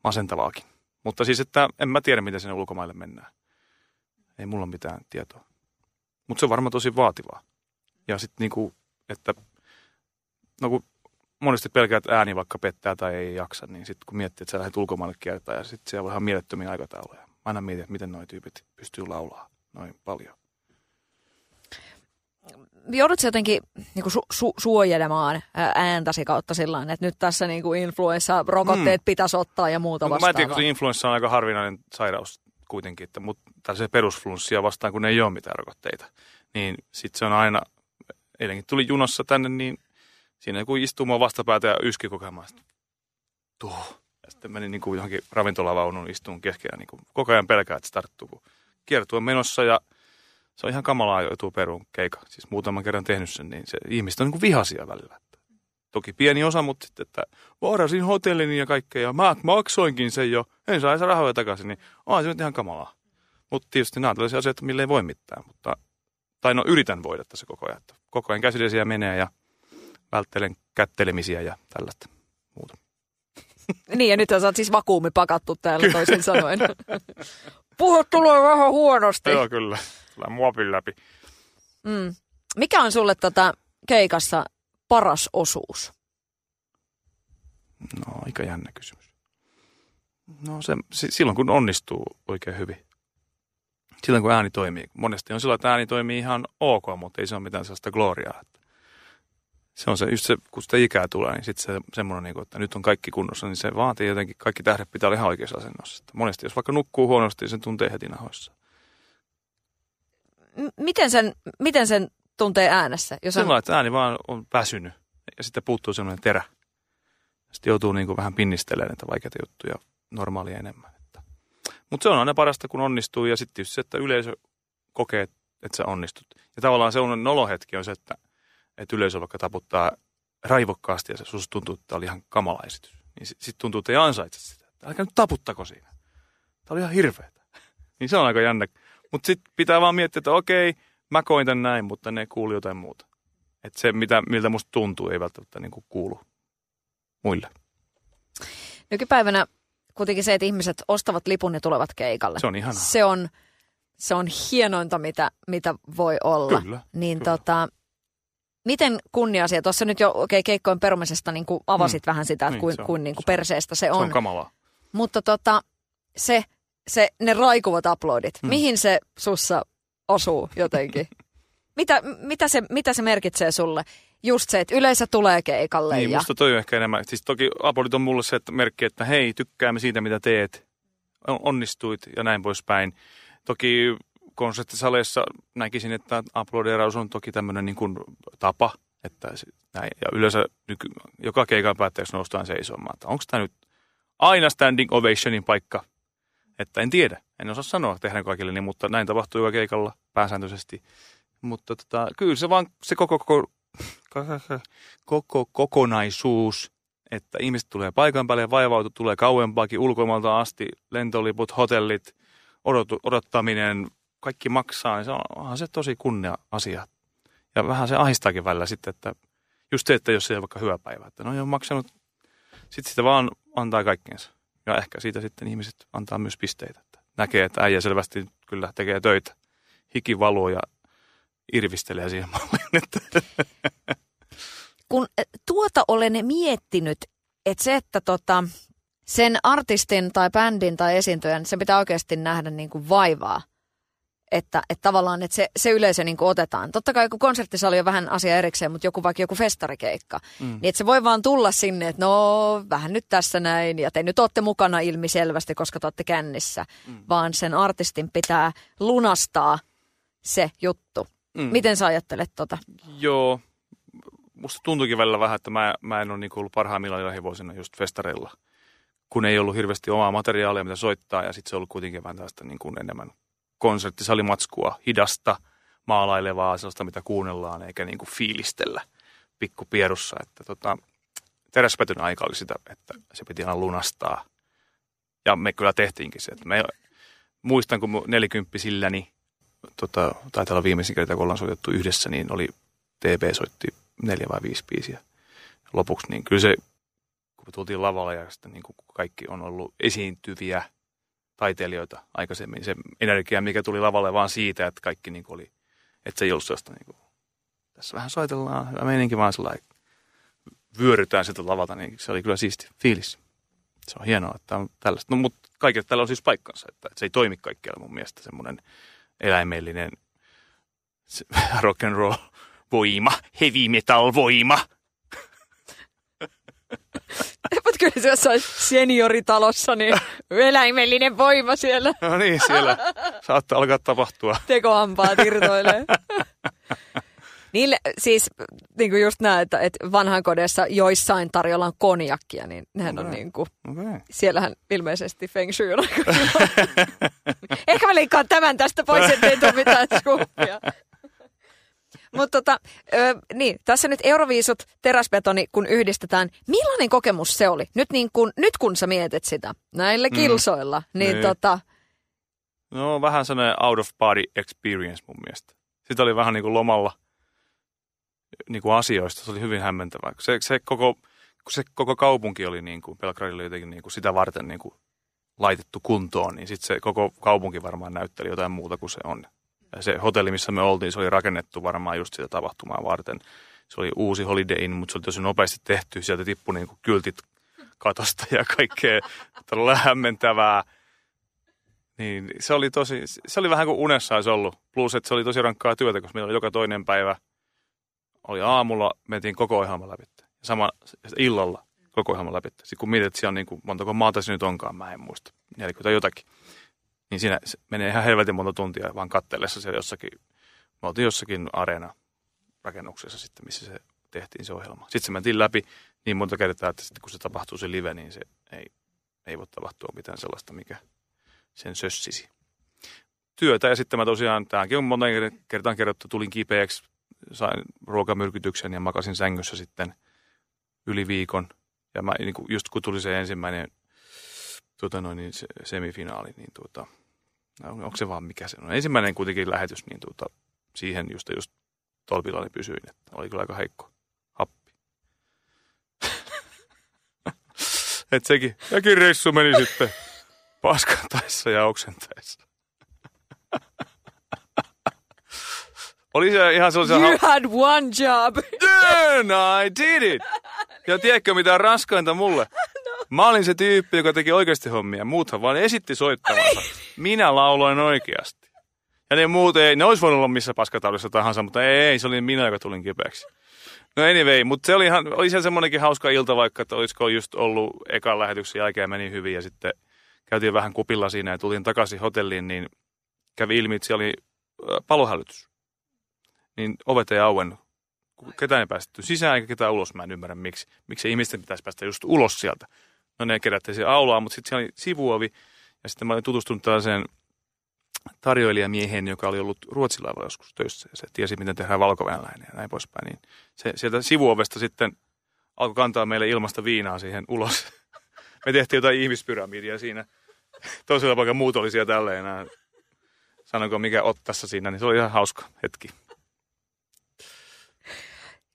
masentavaakin. Mutta siis, että en mä tiedä, miten sinne ulkomaille mennään. Ei mulla mitään tietoa. Mutta se on varmaan tosi vaativaa. Ja sitten niinku, että no kun monesti pelkää, että ääni vaikka pettää tai ei jaksa, niin sitten kun miettii, että sä lähdet ulkomaille kiertää ja sitten siellä on ihan mielettömiä aikatauluja. Mä aina mietin, että miten nuo tyypit pystyy laulaa noin paljon. Joudutko jotenkin niin su- su- suojelemaan ääntäsi kautta sillä että nyt tässä niin kuin influenssa-rokotteet hmm. pitäisi ottaa ja muuta vastaavaa? Mä en tiedä, kun influenssa on aika harvinainen sairaus kuitenkin, että, mutta tällaisia perusflunssia vastaan, kun ei ole mitään rokotteita, niin sitten se on aina, eilenkin tuli junossa tänne, niin siinä kun istuu mua vastapäätä ja yski koko ajan, tuo. Ja sitten menin niin kuin johonkin ravintolavaunuun istuun keskellä, niin kuin koko ajan pelkää, että se tarttuu. Kun kiertue menossa ja se on ihan kamalaa joutuu peruun keika. Siis muutaman kerran tehnyt sen, niin se ihmiset on niin kuin vihaisia välillä. Toki pieni osa, mutta sitten, että varasin hotellin ja kaikkea ja mä maksoinkin sen jo, en saa rahoja takaisin, niin on se nyt ihan kamalaa. Mutta tietysti nämä on tällaisia asioita, mille ei voi mitään, mutta, tai no yritän voida tässä koko ajan. Koko ajan käsidesiä menee ja välttelen kättelemisiä ja tällaista muuta. Niin, ja nyt sä oot siis vakuumi pakattu täällä toisin sanoen. Puhut tulee vähän huonosti. Joo, kyllä. Tulee muopin läpi. Mm. Mikä on sulle tota keikassa paras osuus? No, aika jännä kysymys. No se, silloin kun onnistuu oikein hyvin. Silloin kun ääni toimii. Monesti on silloin, että ääni toimii ihan ok, mutta ei se ole mitään sellaista gloriaa. Että se on se, just se, kun sitä ikää tulee, niin sitten se semmoinen, niin kuin, että nyt on kaikki kunnossa, niin se vaatii jotenkin, kaikki tähdet pitää olla ihan oikeassa asennossa. Että monesti, jos vaikka nukkuu huonosti, niin sen tuntee heti nahoissa. Miten sen, miten sen tuntee äänessä? Jos Sellainen, on... että ääni vaan on väsynyt ja sitten puuttuu semmoinen terä. Sitten joutuu niin kuin vähän pinnistelemään näitä vaikeita juttuja normaalia enemmän. Että. Mutta se on aina parasta, kun onnistuu ja sitten se, että yleisö kokee, että sä onnistut. Ja tavallaan se on nolohetki on se, että – että yleisö vaikka taputtaa raivokkaasti ja se susta tuntuu, että tämä oli ihan kamala esitys. Niin sitten sit tuntuu, että ei ansaitse sitä. Älkää nyt taputtako siinä. Tämä oli ihan hirveetä. niin se on aika jännä. Mutta sitten pitää vaan miettiä, että okei, mä koin tämän näin, mutta ne kuuli jotain muuta. Että se, mitä, miltä musta tuntuu, ei välttämättä niin kuin kuulu muille. Nykypäivänä kuitenkin se, että ihmiset ostavat lipun ja tulevat keikalle. Se on ihanaa. Se on, se on hienointa, mitä, mitä voi olla. Kyllä, niin kyllä. Tota, miten kunnia-asia, tuossa nyt jo okay, keikkojen perumisesta niin kuin avasit mm. vähän sitä, että niin, kuin, se on, kuin, niin kuin perseestä se on. Se on kamalaa. Mutta tota, se, se, ne raikuvat uploadit, mm. mihin se sussa osuu jotenkin? mitä, mitä, se, mitä se merkitsee sulle? Just se, että yleisö tulee keikalle. Niin, ja... musta toi on ehkä enemmän. Siis toki uploadit on mulle se että merkki, että hei, tykkäämme siitä, mitä teet. Onnistuit ja näin poispäin. Toki konserttisaleissa näkisin, että uploaderaus on toki tämmöinen niin kuin tapa, että näin. Ja yleensä nyky, joka keikan päätteeksi noustaan seisomaan. Onko tämä nyt aina standing ovationin paikka? Että en tiedä, en osaa sanoa tehdään kaikille niin, mutta näin tapahtuu joka keikalla pääsääntöisesti. Mutta tota, kyllä se vaan se koko, koko, koko kokonaisuus, että ihmiset tulee paikan päälle vaivautu, tulee kauempaakin ulkomailta asti, lentoliput, hotellit, odotu, odottaminen, kaikki maksaa, niin se on, onhan se tosi kunnia asia. Ja vähän se ahistaakin välillä sitten, että just se, että jos ei ole vaikka hyvä päivä, että no ei ole maksanut, sitten sitä vaan antaa kaikkeensa. Ja ehkä siitä sitten ihmiset antaa myös pisteitä. Että näkee, että äijä selvästi kyllä tekee töitä. Hiki valuu ja irvistelee siihen malliin. Kun eh, tuota olen miettinyt, että se, että tota, sen artistin tai bändin tai esiintyjän, se pitää oikeasti nähdä niin kuin vaivaa – että, että tavallaan että se, se yleisö niin kuin otetaan. Totta kai kun konserttisali on vähän asia erikseen, mutta joku vaikka joku festarikeikka, mm. niin että se voi vaan tulla sinne, että no vähän nyt tässä näin ja te nyt olette mukana ilmiselvästi, koska te olette kännissä, mm. vaan sen artistin pitää lunastaa se juttu. Mm. Miten sä ajattelet tota? Joo, musta tuntuukin välillä vähän, että mä, mä en ole niin ollut parhaimmillaan lähivuosina just festareilla, kun ei ollut hirveästi omaa materiaalia, mitä soittaa, ja sitten se on ollut kuitenkin vähän tästä niin kuin enemmän konserttisalimatskua, hidasta, maalailevaa, sellaista mitä kuunnellaan, eikä niin kuin fiilistellä pikkupierussa. Että tota, teräspätyn aika oli sitä, että se piti aina lunastaa. Ja me kyllä tehtiinkin se. Että me, muistan, kun nelikymppisilläni, tota, taitaa olla viimeisin kerta, kun ollaan soitettu yhdessä, niin oli TB soitti neljä vai viisi biisiä lopuksi. Niin kyllä se, kun tultiin lavalle ja sitten niin kuin kaikki on ollut esiintyviä – taiteilijoita aikaisemmin. Se energia, mikä tuli lavalle vaan siitä, että kaikki niin oli, että se ei ollut sellaista, niin kuin, tässä vähän soitellaan, hyvä meininki vaan sellainen, vyörytään sieltä lavalta, niin se oli kyllä siisti fiilis. Se on hienoa, että on tällaista. No, mutta kaikille tällä on siis paikkansa, että, että se ei toimi kaikkialla mun mielestä semmoinen eläimellinen rock and roll voima, heavy metal voima. Mutta kyllä se jossain senioritalossa, niin eläimellinen voima siellä. No niin, siellä saattaa alkaa tapahtua. Tekohampaa tirtoilee. Niille siis niin kuin just näin, että, että vanhankodessa joissain tarjolla on konjakkia, niin nehän okay. on niin kuin, okay. siellähän ilmeisesti Feng Shui on aika Ehkä mä tämän tästä pois, ettei tule mitään skuppia. Mutta tota, niin, tässä nyt Euroviisut, teräsbetoni, kun yhdistetään. Millainen kokemus se oli? Nyt, niin kun, nyt kun sä mietit sitä näillä mm. kilsoilla, niin, niin tota... No vähän sellainen out of body experience mun mielestä. Sitä oli vähän niin kuin lomalla niin kuin asioista. Se oli hyvin hämmentävää. Se, se, koko, se koko kaupunki oli niin kuin, Belgradilla jotenkin niin kuin sitä varten niin kuin laitettu kuntoon, niin sitten se koko kaupunki varmaan näytteli jotain muuta kuin se on se hotelli, missä me oltiin, se oli rakennettu varmaan just sitä tapahtumaa varten. Se oli uusi Holiday Inn, mutta se oli tosi nopeasti tehty. Sieltä tippui niin kuin kyltit katosta ja kaikkea todella hämmentävää. Niin se oli tosi, se oli vähän kuin unessa olisi ollut. Plus, että se oli tosi rankkaa työtä, koska meillä oli joka toinen päivä. Oli aamulla, mentiin koko ohjelma läpi. Sama illalla koko ohjelma läpi. Sitten kun mietit, että siellä on niin kuin, montako maata se nyt onkaan, mä en muista. 40 jotakin niin siinä menee ihan helvetin monta tuntia vaan kattellessa siellä jossakin, me oltiin jossakin areena rakennuksessa sitten, missä se tehtiin se ohjelma. Sitten se mentiin läpi niin monta kertaa, että sitten kun se tapahtuu se live, niin se ei, ei voi tapahtua mitään sellaista, mikä sen sössisi. Työtä ja sitten mä tosiaan, tämäkin on monta kertaa kerrottu, tulin kipeäksi, sain ruokamyrkytyksen ja makasin sängyssä sitten yli viikon. Ja mä, niin kuin, just kun tuli se ensimmäinen tuota noin, niin se, semifinaali, niin tuota, no, onko se vaan mikä se on. Ensimmäinen kuitenkin lähetys, niin tuota, siihen just, just tolpillani pysyin, että oli kyllä aika heikko happi. Että sekin, sekin reissu meni sitten paskantaessa ja oksentaessa. Oli se ihan sellaisia... You had one job. Then I did it. Ja tiedätkö mitä raskainta mulle? Mä olin se tyyppi, joka teki oikeasti hommia. Muuthan vaan esitti soittavansa. Minä lauloin oikeasti. Ja ne muut ei, ne olisi voinut olla missä paskataudissa tahansa, mutta ei, ei, se oli minä, joka tulin kipeäksi. No anyway, mutta se oli ihan, oli se semmoinenkin hauska ilta, vaikka että olisiko just ollut ekan lähetyksen jälkeen meni hyvin ja sitten käytiin vähän kupilla siinä ja tulin takaisin hotelliin, niin kävi ilmi, että siellä oli palohälytys. Niin ovet ei auennut. Ketään ei päästetty sisään eikä ketään ulos. Mä en ymmärrä, miksi, miksi ihmisten pitäisi päästä just ulos sieltä. No ne kerättiin siihen aulaa, mutta sitten siellä oli sivuovi. Ja sitten mä olin tutustunut tällaiseen tarjoilijamiehen, joka oli ollut Ruotsilaivalla joskus töissä. Ja se tiesi, miten tehdään valkovenäläinen ja näin poispäin. Niin se, sieltä sivuovesta sitten alkoi kantaa meille ilmasta viinaa siihen ulos. Me tehtiin jotain ihmispyramidia siinä. Toisella paikalla muut oli siellä tälleen. Sanoinko mikä ottassa siinä, niin se oli ihan hauska hetki.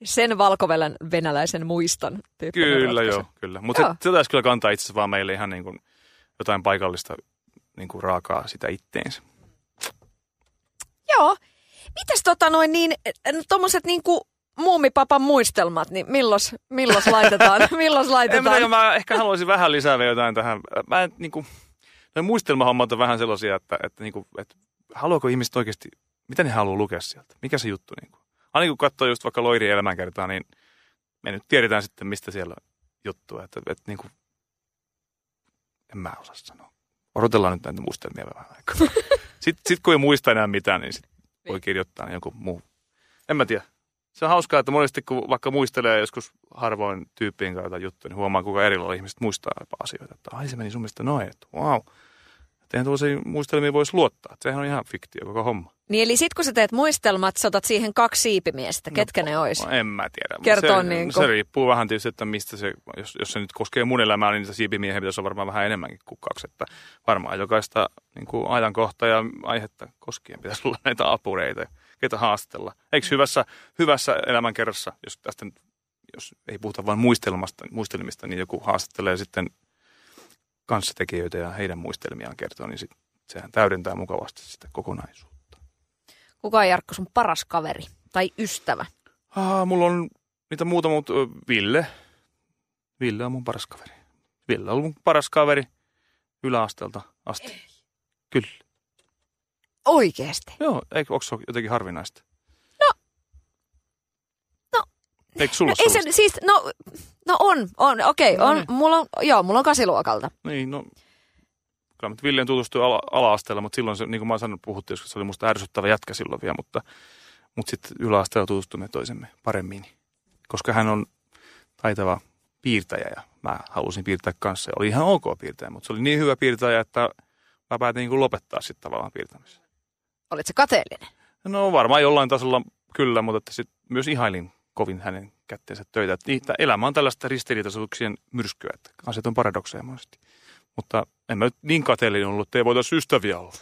Sen valkovelen venäläisen muistan. Kyllä joo, kyllä. Mutta se, taisi kyllä kantaa itse vaan meille ihan niin kuin jotain paikallista niin kuin raakaa sitä itteensä. Joo. Mitäs tota noin niin, tuommoiset niin kuin muumipapan muistelmat, niin millos, millos laitetaan? millos laitetaan? En, mä ehkä haluaisin vähän lisää vielä jotain tähän. Mä en, niin kuin, noin muistelmahommat on vähän sellaisia, että, että, niin kuin, että haluaako ihmiset oikeasti, mitä ne haluaa lukea sieltä? Mikä se juttu? Niin kuin? Aina kun katsoo just vaikka Loiri elämänkertaa, niin me nyt tiedetään sitten, mistä siellä juttu. Että, että niin kuin, en mä osaa sanoa. Odotellaan nyt näitä muistelmia vähän aikaa. sitten sit kun ei muista enää mitään, niin sit voi niin. kirjoittaa joku muu. En mä tiedä. Se on hauskaa, että monesti kun vaikka muistelee joskus harvoin tyyppien kautta juttuja, niin huomaa, kuinka erilailla ihmiset muistaa asioita. Että ai se meni sun mielestä noin, että wow. Eihän tuollaisiin muistelmiin voisi luottaa. Sehän on ihan fiktio koko homma. Niin eli sit kun sä teet muistelmat, sä otat siihen kaksi siipimiestä. Ketkä no, ne ois? No, en mä tiedä. Kertoo se, niin se riippuu vähän tietysti, että mistä se, jos, jos se nyt koskee mun elämää, niin se siipimiehiä pitäisi olla varmaan vähän enemmänkin kuin kaksi. Että varmaan jokaista niin kuin ajankohtaa ja aihetta koskien pitäisi olla näitä apureita, ketä haastatella. Eikö hyvässä, hyvässä elämänkerrassa, jos tästä nyt, jos ei puhuta vain muistelmasta, muistelmista, niin joku haastattelee sitten kanssatekijöitä ja heidän muistelmiaan kertoo, niin sit, sehän täydentää mukavasti sitä kokonaisuutta. Kuka on Jarkko sun paras kaveri tai ystävä? Ah, mulla on niitä muuta, mutta Ville. Ville on mun paras kaveri. Ville on mun paras kaveri yläasteelta asti. Ei. Kyllä. Oikeesti? Joo, eikö, onko se jotenkin harvinaista? Eikö sulla no, ei se, siis, no, no on, on, okei, okay, no, on, niin. mulla on, joo, mulla on kasiluokalta. Niin, no, kyllä mutta Villeen tutustui ala, ala-asteella, mutta silloin se, niin kuin mä oon sanonut, puhuttiin, koska se oli musta ärsyttävä jätkä silloin vielä, mutta, mutta sitten yläasteella tutustumme toisemme paremmin, koska hän on taitava piirtäjä ja mä halusin piirtää kanssa. Oli ihan ok piirtäjä, mutta se oli niin hyvä piirtäjä, että mä päätin niin kuin lopettaa sitten tavallaan piirtämisen. Olitko kateellinen? No varmaan jollain tasolla kyllä, mutta että sit myös ihailin kovin hänen kätteensä töitä. Että elämä on tällaista ristiriitaisuuksien myrskyä, että asiat on paradokseja monesti. Mutta en mä nyt niin kateellinen ollut, että ei voitaisiin ystäviä olla.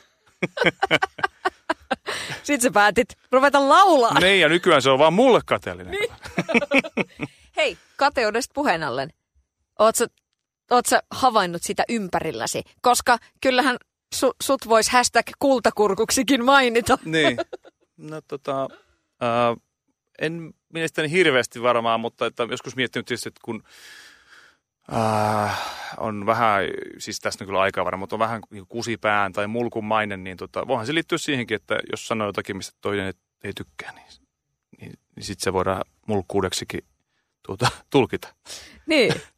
Sitten sä päätit ruveta laulaa. Niin, ja nykyään se on vaan mulle kateellinen. Niin. Hei, kateudesta puheen allen. Ootko, ootko havainnut sitä ympärilläsi? Koska kyllähän su, sut voisi hashtag kultakurkuksikin mainita. Niin. No tota, äh, en mielestäni hirveästi varmaan, mutta että joskus miettinyt tietysti, että kun äh, on vähän, siis tästä on kyllä aikaa varmaan, mutta on vähän niin kusipään tai mulkumainen, niin tota, voihan se liittyä siihenkin, että jos sanoo jotakin, mistä toinen ei tykkää, niin, niin, niin sitten se voidaan mulkkuudeksikin tuota, tulkita. Niin.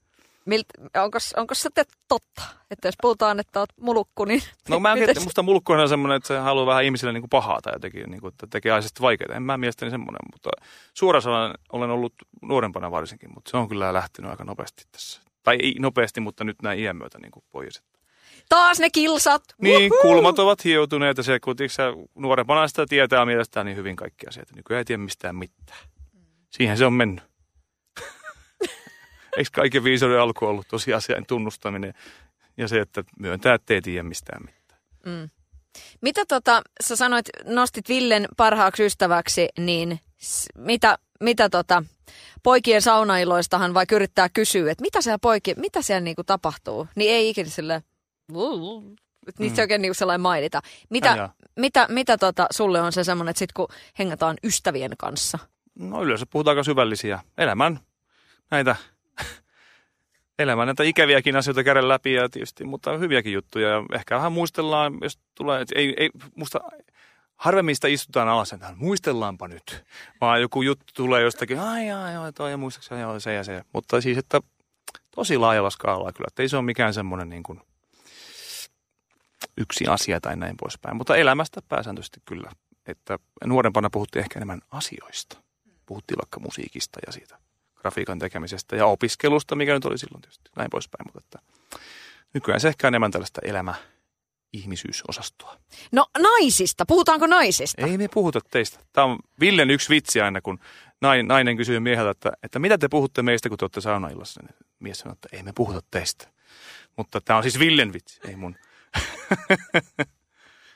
Milt, onko, onko se totta, että jos puhutaan, että olet mulukku, niin... No mä en tiedä, musta mulkku on semmoinen, että se haluaa vähän ihmisille niin kuin pahaa tai jotenkin, niin kuin, että tekee asioista vaikeita. En mä mielestäni semmoinen, mutta suoraan olen ollut nuorempana varsinkin, mutta se on kyllä lähtenyt aika nopeasti tässä. Tai ei nopeasti, mutta nyt näin iän myötä niin kuin pois. Taas ne kilsat! Niin, Woohoo! kulmat ovat hioutuneet ja se, kun nuorempana sitä tietää mielestään niin hyvin kaikki asiat. Nykyään ei tiedä mistään mitään. Siihen se on mennyt. Eikö kaiken viisauden alku ollut tosiasian tunnustaminen ja se, että myöntää, että ei tiedä mistään mitään. Mm. Mitä tota, sä sanoit, nostit Villen parhaaksi ystäväksi, niin mitä, mitä tota, poikien saunailoistahan vaikka yrittää kysyä, että mitä siellä poiki, mitä siellä niinku tapahtuu, niin ei ikinä sille niistä mm. oikein niinku sellainen mainita. Mitä, ja mitä, mitä tota, sulle on se semmoinen, että sit kun hengataan ystävien kanssa? No yleensä puhutaan aika syvällisiä elämän näitä elämän näitä ikäviäkin asioita käydä läpi ja tietysti, mutta hyviäkin juttuja. Ja ehkä vähän muistellaan, jos tulee, ei, ei musta harvemmin sitä istutaan alas, että muistellaanpa nyt. Vaan joku juttu tulee jostakin, ai ai, ai toi ja muistaakseni joo, se ja se. Mutta siis, että tosi laajalla skaalalla kyllä, että ei se ole mikään semmoinen niin kuin yksi asia tai näin poispäin. Mutta elämästä pääsääntöisesti kyllä, että nuorempana puhuttiin ehkä enemmän asioista. Puhuttiin vaikka musiikista ja siitä grafiikan tekemisestä ja opiskelusta, mikä nyt oli silloin tietysti, näin poispäin. Mutta että nykyään se ehkä on enemmän tällaista elämä ihmisyysosastoa. No naisista, puhutaanko naisista? Ei me puhuta teistä. Tämä on Villen yksi vitsi aina, kun nainen kysyy mieheltä, että, että mitä te puhutte meistä, kun te olette saunaillassa. Niin mies sanoo, että ei me puhuta teistä. Mutta tämä on siis Villen vitsi, ei mun.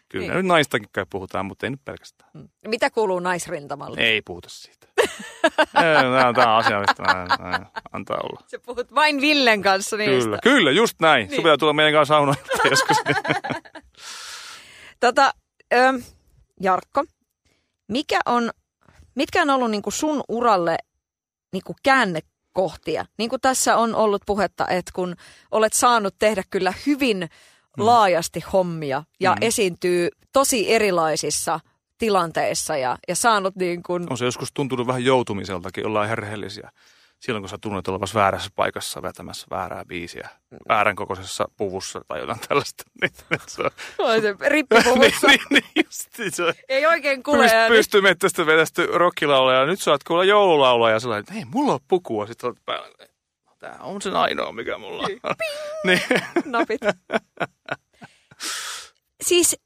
Kyllä niin. nyt naistakin kai puhutaan, mutta ei nyt pelkästään. Mm. Mitä kuuluu naisrintamalle? Ei puhuta siitä. Tämä on asia, mistä mä, mä, antaa olla. Sä puhut vain Villen kanssa niistä. Kyllä, kyllä just näin. Niin. Sun pitää tulla meidän kanssa saunaan joskus. tota, ö, Jarkko, mikä on, mitkä on ollut niinku sun uralle niinku käännekohtia? Niin kuin tässä on ollut puhetta, että kun olet saanut tehdä kyllä hyvin mm. laajasti hommia ja mm. esiintyy tosi erilaisissa – tilanteissa ja, ja saanut niin kuin... On se joskus tuntunut vähän joutumiseltakin, ollaan ihan rehellisiä. Silloin kun sä tunnet olevasi väärässä paikassa vetämässä väärää biisiä, väärän kokoisessa puvussa tai jotain tällaista. Niin, se on... se rippipuvussa. niin, niin, niin, just, se on... Ei oikein kuule. Pyst, pystyy mettästä vetästy rockilaulaja ja nyt sä oot kuulla joululaulaja ja sä että hei, mulla on pukua. Sitten olet päällä. Tämä on sen ainoa, mikä mulla on. niin. Napit. siis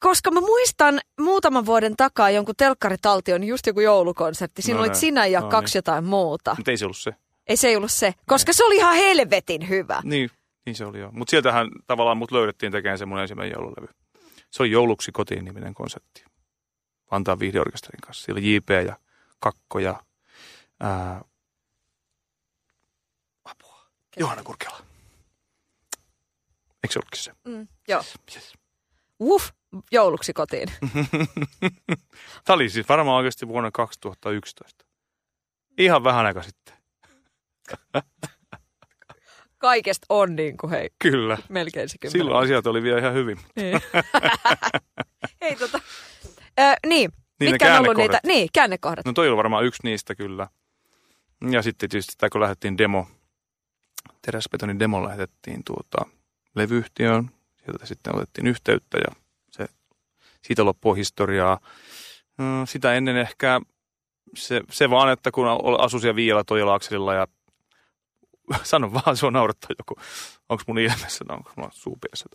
koska mä muistan muutaman vuoden takaa jonkun telkkaritaltion, just joku joulukonsertti. Siinä no olit sinä ja no kaksi niin. jotain muuta. Mutta ei se ollut se. Ei se ollut se, koska se oli ihan helvetin hyvä. Niin, niin se oli joo. Mutta sieltähän tavallaan mut löydettiin tekemään semmoinen ensimmäinen joululevy. Se oli Jouluksi kotiin niminen konsertti. Vantaan viihdeorkesterin kanssa. Siellä oli JP ja Kakko ja ää, apua. Johanna Kurkela. Eikö se ollutkin se? Mm, joo. Yes. Uff, jouluksi kotiin? Tämä oli siis varmaan oikeasti vuonna 2011. Ihan vähän aika sitten. Kaikesta on niin kuin hei. Kyllä. Melkein se kymmenen. Silloin asiat oli vielä ihan hyvin. Niin. hei tota, ö, niin. Niin Mitkä on ollut niitä? Niin, käännekohdat. No toi oli varmaan yksi niistä kyllä. Ja sitten tietysti sitä, kun lähdettiin demo, teräsbetonin demo lähetettiin tuota, levyyhtiöön. Sieltä sitten otettiin yhteyttä ja siitä loppua historiaa. Mm, sitä ennen ehkä se, se vaan, että kun asuin siellä Viiala Toijala ja sano vaan, se on naurattaa joku. Onko mun ilmeessä, onko mulla suupiessä?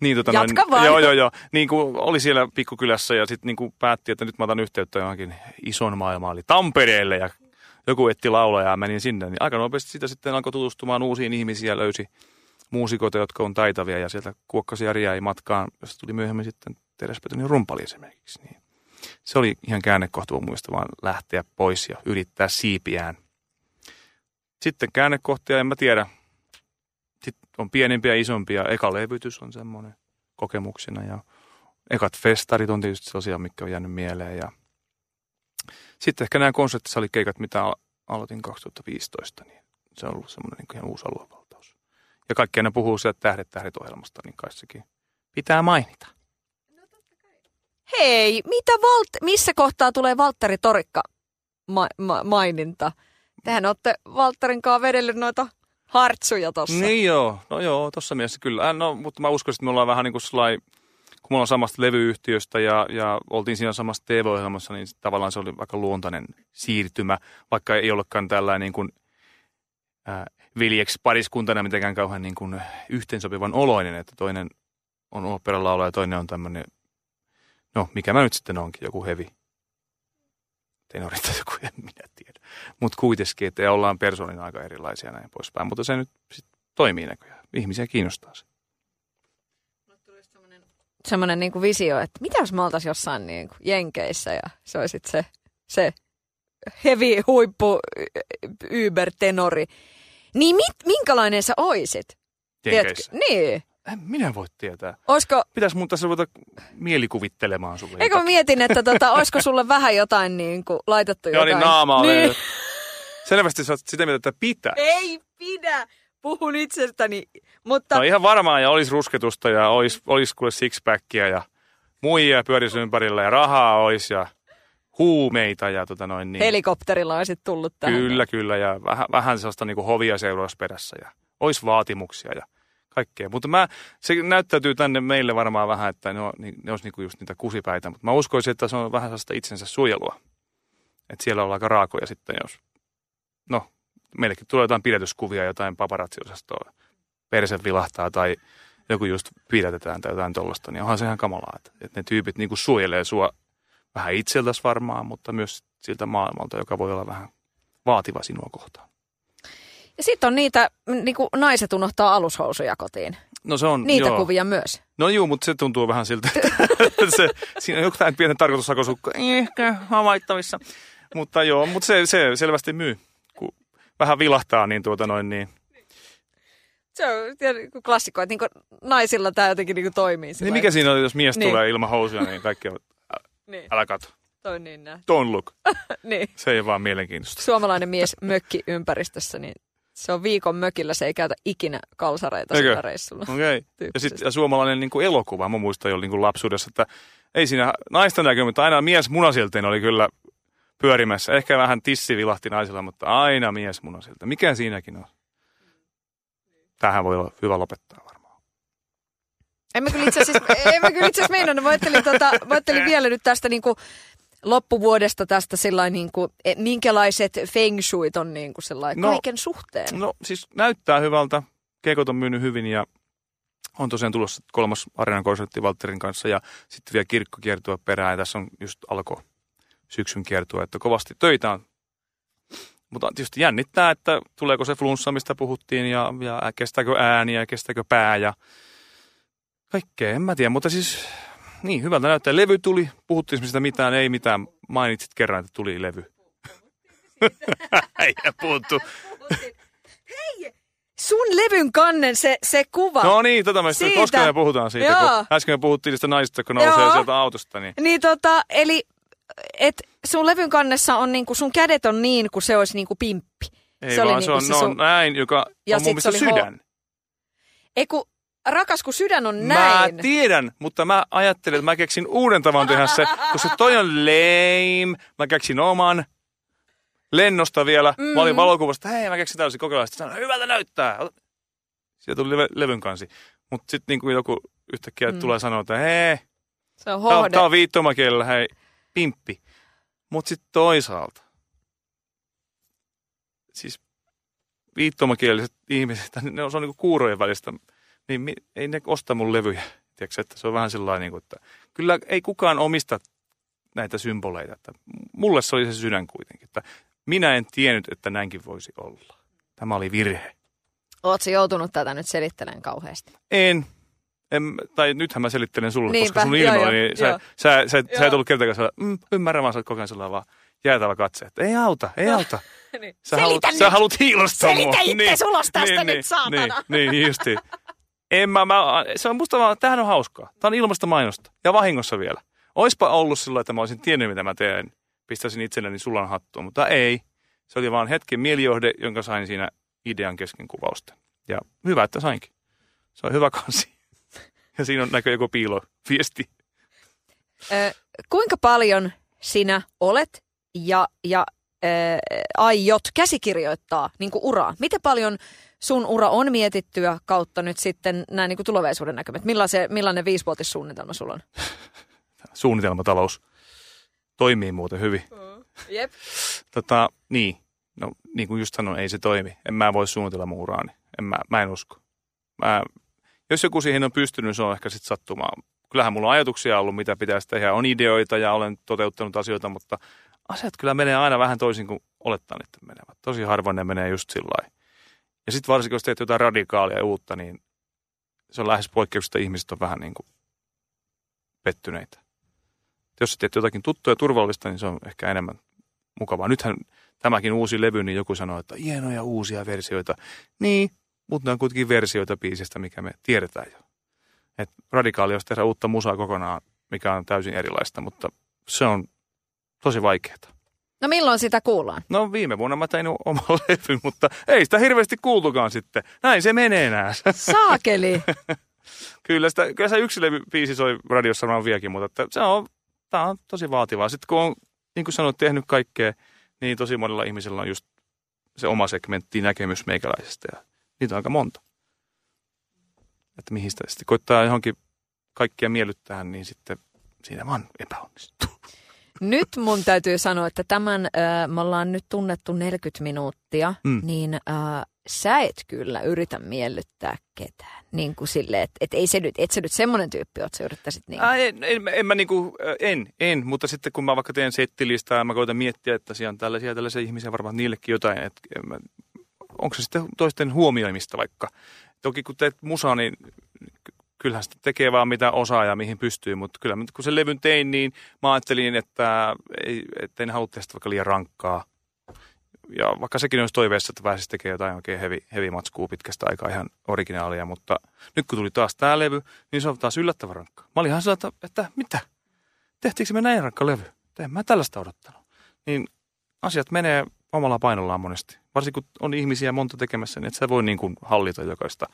Niin, tota, Jatka noin, vaan. Joo, joo, joo. Niin kuin oli siellä pikkukylässä ja sitten niin kuin päätti, että nyt mä otan yhteyttä johonkin ison maailmaan, eli Tampereelle ja joku etti laulajaa ja menin sinne. Niin aika nopeasti sitä sitten alkoi tutustumaan uusiin ihmisiin ja löysi muusikoita, jotka on taitavia ja sieltä kuokkasi ja jäi matkaan, josta tuli myöhemmin sitten teräspetonin rumpali esimerkiksi. Niin se oli ihan käännekohta mun muista vaan lähteä pois ja yrittää siipiään. Sitten käännekohtia, en mä tiedä. Sitten on pienempiä ja isompia. Eka levytys on semmoinen kokemuksena ja ekat festarit on tietysti sellaisia, mikä on jäänyt mieleen. Ja sitten ehkä nämä konserttisalikeikat, mitä aloitin 2015, niin se on ollut semmoinen niin ihan uusi aluevaltaus. Ja kaikki aina puhuu sieltä Tähdet tähdet ohjelmasta, niin kai sekin pitää mainita. Hei, mitä Valt- missä kohtaa tulee Valtteri Torikka ma- ma- maininta? Tehän olette Valtterin kanssa vedellyt noita hartsuja tossa. Niin joo, no joo, tossa mielessä kyllä. Äh, no, mutta mä uskoisin, että me ollaan vähän niin kuin slai, kun me ollaan samasta levyyhtiöstä ja, ja oltiin siinä samassa TV-ohjelmassa, niin tavallaan se oli aika luontainen siirtymä, vaikka ei olekaan tällainen niin kuin, äh, veljeksi pariskuntana mitenkään kauhean niin kuin yhteensopivan oloinen, että toinen on oopperalaulaja ja toinen on tämmöinen No, mikä mä nyt sitten onkin, joku hevi. Tenori tai joku, en minä tiedä. Mutta kuitenkin, että ollaan persoonin aika erilaisia näin poispäin. Mutta se nyt sit toimii näköjään. Ihmisiä kiinnostaa se. semmoinen niin visio, että mitä jos me oltaisiin jossain niin kuin Jenkeissä ja se olisi se, se heavy huippu Uber-tenori. Niin mit, minkälainen sä oisit? Jenkeissä? Tiedätkö? Niin. En minä voi tietää. Oisko... Pitäis mun tässä ruveta mielikuvittelemaan sulle. Eikö mietin, että tota, olisiko sulle vähän jotain niin kuin, laitettu Joo, jotain? niin naama niin. Selvästi sä oot sitä mieltä, että pitää. Ei pidä. Puhun itsestäni. Mutta... No ihan varmaan ja olisi rusketusta ja olisi, olisi kuule sixpackia ja muijia pyörisi ympärillä ja rahaa olisi ja huumeita ja tota noin niin. Helikopterilla olisi tullut tähän. Kyllä, kyllä ja vähän, vähän sellaista niin kuin hovia seuraavassa perässä ja olisi vaatimuksia ja kaikkea. Mutta mä, se näyttäytyy tänne meille varmaan vähän, että ne, on, ne olisi niinku just niitä kusipäitä, mutta mä uskoisin, että se on vähän sellaista itsensä suojelua. Että siellä ollaan aika raakoja sitten, jos, no, meillekin tulee jotain pidätyskuvia, jotain paparazziosastoa, perse vilahtaa tai joku just pidätetään tai jotain tollasta, niin onhan se ihan kamalaa, että, että ne tyypit niinku suojelee sua vähän itseltäsi varmaan, mutta myös siltä maailmalta, joka voi olla vähän vaativa sinua kohtaan. Ja sitten on niitä, niin kuin naiset unohtaa alushousuja kotiin. No se on, Niitä joo. kuvia myös. No joo, mutta se tuntuu vähän siltä, että se, siinä on jotain pienen tarkoitussakosukka ehkä havaittavissa. Mutta joo, mutta se, se selvästi myy. Kun vähän vilahtaa, niin tuota noin niin. Se on klassikko, että niin naisilla tämä jotenkin niin toimii. Niin mikä siinä on, jos mies niin. tulee ilman housuja, niin kaikki on, niin. älä katso. Toi niin näin. Don't look. niin. Se ei vaan mielenkiintoista. Suomalainen mies mökki ympäristössä, niin se on viikon mökillä, se ei käytä ikinä kalsareita Eikö? sillä reissulla. Okei. Okay. Ja sitten suomalainen niin kuin elokuva, mä muistan jo niin kuin lapsuudessa, että ei siinä naista näkyy, mutta aina mies munasilteen oli kyllä pyörimässä. Ehkä vähän tissi vilahti naisilla, mutta aina mies munasilta. Mikä siinäkin on? Tähän voi olla hyvä lopettaa varmaan. En mä kyllä itse asiassa, en mä kyllä itse asiassa meinannut. Mä ajattelin, tota, mä ajattelin vielä nyt tästä niin kuin loppuvuodesta tästä sillä niin kuin, minkälaiset feng shuit on niin kuin sellainen no, kaiken suhteen? No siis näyttää hyvältä. Keikot on myynyt hyvin ja on tosiaan tulossa kolmas areenan konsertti Valterin kanssa ja sitten vielä kirkkokiertua perään. Ja tässä on just alko syksyn kiertua, että kovasti töitä on. Mutta tietysti jännittää, että tuleeko se flunssa, mistä puhuttiin ja, ja kestääkö ääni ja kestääkö pää ja kaikkea, en mä tiedä. Mutta siis niin, hyvältä näyttää. Levy tuli. Puhuttiin sitä mitään, ei mitään. Mainitsit kerran, että tuli levy. ei puhuttu. Hei, sun levyn kannen se, se kuva. No niin, tota mä siitä. koska me puhutaan siitä, Joo. kun äsken me puhuttiin niistä naisista, kun nousee Joo. sieltä autosta. Niin, niin tota, eli et sun levyn kannessa on niinku, sun kädet on niin kuin se olisi niinku pimppi. Ei se vaan, oli se niinku on, se no, sun... näin, joka ja on mun mielestä sydän. Ho... Ei kun rakas, kun sydän on näin. Mä tiedän, mutta mä ajattelin, että mä keksin uuden tavan tehdä se, koska toi on lame. Mä keksin oman lennosta vielä. Mm. Mä olin mm. valokuvasta, hei mä keksin täysin kokeilla. Sitten sanoin, hyvältä näyttää. Sieltä tuli leve, levyn kansi. Mutta sitten niin kuin joku yhtäkkiä mm. tulee sanoa, että hei, se on hohde. Tää on viittomakielellä, hei, pimppi. Mutta sitten toisaalta, siis viittomakieliset ihmiset, ne on, se on niin kuin kuurojen välistä niin ei ne osta mun levyjä. Tiedätkö, että se on vähän sellainen, niin kuin, että kyllä ei kukaan omista näitä symboleita. Että mulle se oli se sydän kuitenkin. Että minä en tiennyt, että näinkin voisi olla. Tämä oli virhe. Oletko joutunut tätä nyt selittelemään kauheasti? En. en tai nythän mä selittelen sulle, Niinpä, koska sun ilma oli, niin sä, sä, sä, sä et ollut kertakaan sellainen, mm, ymmärrän vaan, sä oot koko ajan sellainen vaan jäätävä katse, että ei auta, ei auta. niin. Sä, haluat, sä haluat hiilostaa mua. Selitä itse niin, ulos tästä niin, nyt, saatana. Niin, niin justiin. En mä, mä, se on musta vaan, tämähän on hauskaa. Tämä on ilmasta mainosta. Ja vahingossa vielä. Oispa ollut sillä, että mä olisin tiennyt, mitä mä teen. Pistäisin itselleni sulan hattua, mutta ei. Se oli vaan hetken mielijohde, jonka sain siinä idean kesken kuvausta. Ja hyvä, että sainkin. Se on hyvä kansi. Ja siinä on näkö joku piiloviesti. Ö, kuinka paljon sinä olet ja, ja ö, aiot käsikirjoittaa niin uraa? Miten paljon sun ura on mietittyä kautta nyt sitten nämä niin tulevaisuuden näkymät? Millainen, millainen viisivuotissuunnitelma sulla on? Suunnitelmatalous toimii muuten hyvin. Mm. Jep. tota, niin. No, niin kuin just sanoin, ei se toimi. En mä voi suunnitella mun uraani. En mä, mä en usko. Mä, jos joku siihen on pystynyt, se on ehkä sitten sattumaa. Kyllähän mulla on ajatuksia ollut, mitä pitäisi tehdä. On ideoita ja olen toteuttanut asioita, mutta asiat kyllä menee aina vähän toisin kuin olettaan, että menevät. Tosi harvoin ne menee just sillä lailla. Ja sitten varsinkin, jos teet jotain radikaalia ja uutta, niin se on lähes poikkeuksista ihmiset on vähän niin kuin pettyneitä. Jos sä teet jotakin tuttua ja turvallista, niin se on ehkä enemmän mukavaa. Nythän tämäkin uusi levy, niin joku sanoo, että hienoja uusia versioita. Niin, mutta ne on kuitenkin versioita biisistä, mikä me tiedetään jo. Et radikaali olisi tehdä uutta musaa kokonaan, mikä on täysin erilaista, mutta se on tosi vaikeaa. No milloin sitä kuullaan? No viime vuonna mä tein oma levy, mutta ei sitä hirveästi kuultukaan sitten. Näin se menee enää. Saakeli. kyllä, sitä, kyllä se biisi soi radiossa varmaan vieläkin, mutta että se on, tämä on tosi vaativaa. Sitten kun on, niin kuin sanoit, tehnyt kaikkea, niin tosi monella ihmisellä on just se oma segmentti näkemys meikäläisestä ja niitä on aika monta. Että mihin sitä sitten koittaa johonkin kaikkia miellyttää, niin sitten siinä vaan epäonnistuu. Nyt mun täytyy sanoa, että tämän äh, me ollaan nyt tunnettu 40 minuuttia, mm. niin äh, sä et kyllä yritä miellyttää ketään. Niin kuin sille, että et ei se nyt, et se nyt semmoinen tyyppi että sä yrittäisit niin. Äh, en, en, en, mä niinku, en, en, mutta sitten kun mä vaikka teen settilistaa, mä koitan miettiä, että siellä on tällaisia, tällaisia ihmisiä, varmaan niillekin jotain, että onko se sitten toisten huomioimista vaikka. Toki kun teet musaa, niin kyllähän sitä tekee vaan mitä osaa ja mihin pystyy, mutta kyllä kun sen levyn tein, niin mä ajattelin, että, ei, että en halua tehdä vaikka liian rankkaa. Ja vaikka sekin olisi toiveessa, että pääsisi tekemään jotain oikein heavy, heavy matskua pitkästä aikaa ihan originaalia, mutta nyt kun tuli taas tämä levy, niin se on taas yllättävän rankkaa. Mä olin ihan sellainen, että, että mitä? Tehtiinkö me näin rankka levy? En mä tällaista odottanut. Niin asiat menee omalla painollaan monesti. Varsinkin kun on ihmisiä monta tekemässä, niin että sä voi niin kuin hallita jokaista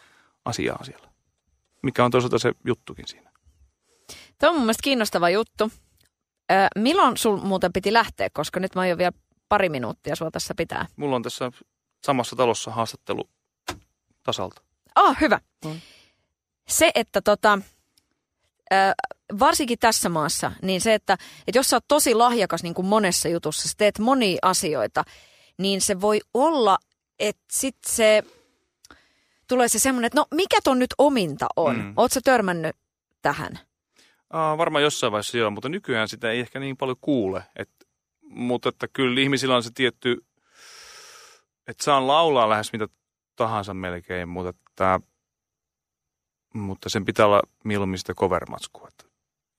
asiaa siellä mikä on toisaalta se juttukin siinä. Tuo on mun mielestä kiinnostava juttu. Ö, milloin sul muuten piti lähteä, koska nyt mä aion vielä pari minuuttia sua tässä pitää. Mulla on tässä samassa talossa haastattelu tasalta. Oh, hyvä. Mm. Se, että tota, ö, varsinkin tässä maassa, niin se, että, että jos sä oot tosi lahjakas niin kuin monessa jutussa, sä teet monia asioita, niin se voi olla, että sit se tulee se semmoinen, että no mikä ton nyt ominta on? Mm. Oletko törmännyt tähän? Aa, varmaan jossain vaiheessa joo, mutta nykyään sitä ei ehkä niin paljon kuule. Et, mutta että kyllä ihmisillä on se tietty, että saan laulaa lähes mitä tahansa melkein, mutta, että, mutta sen pitää olla mieluummin sitä cover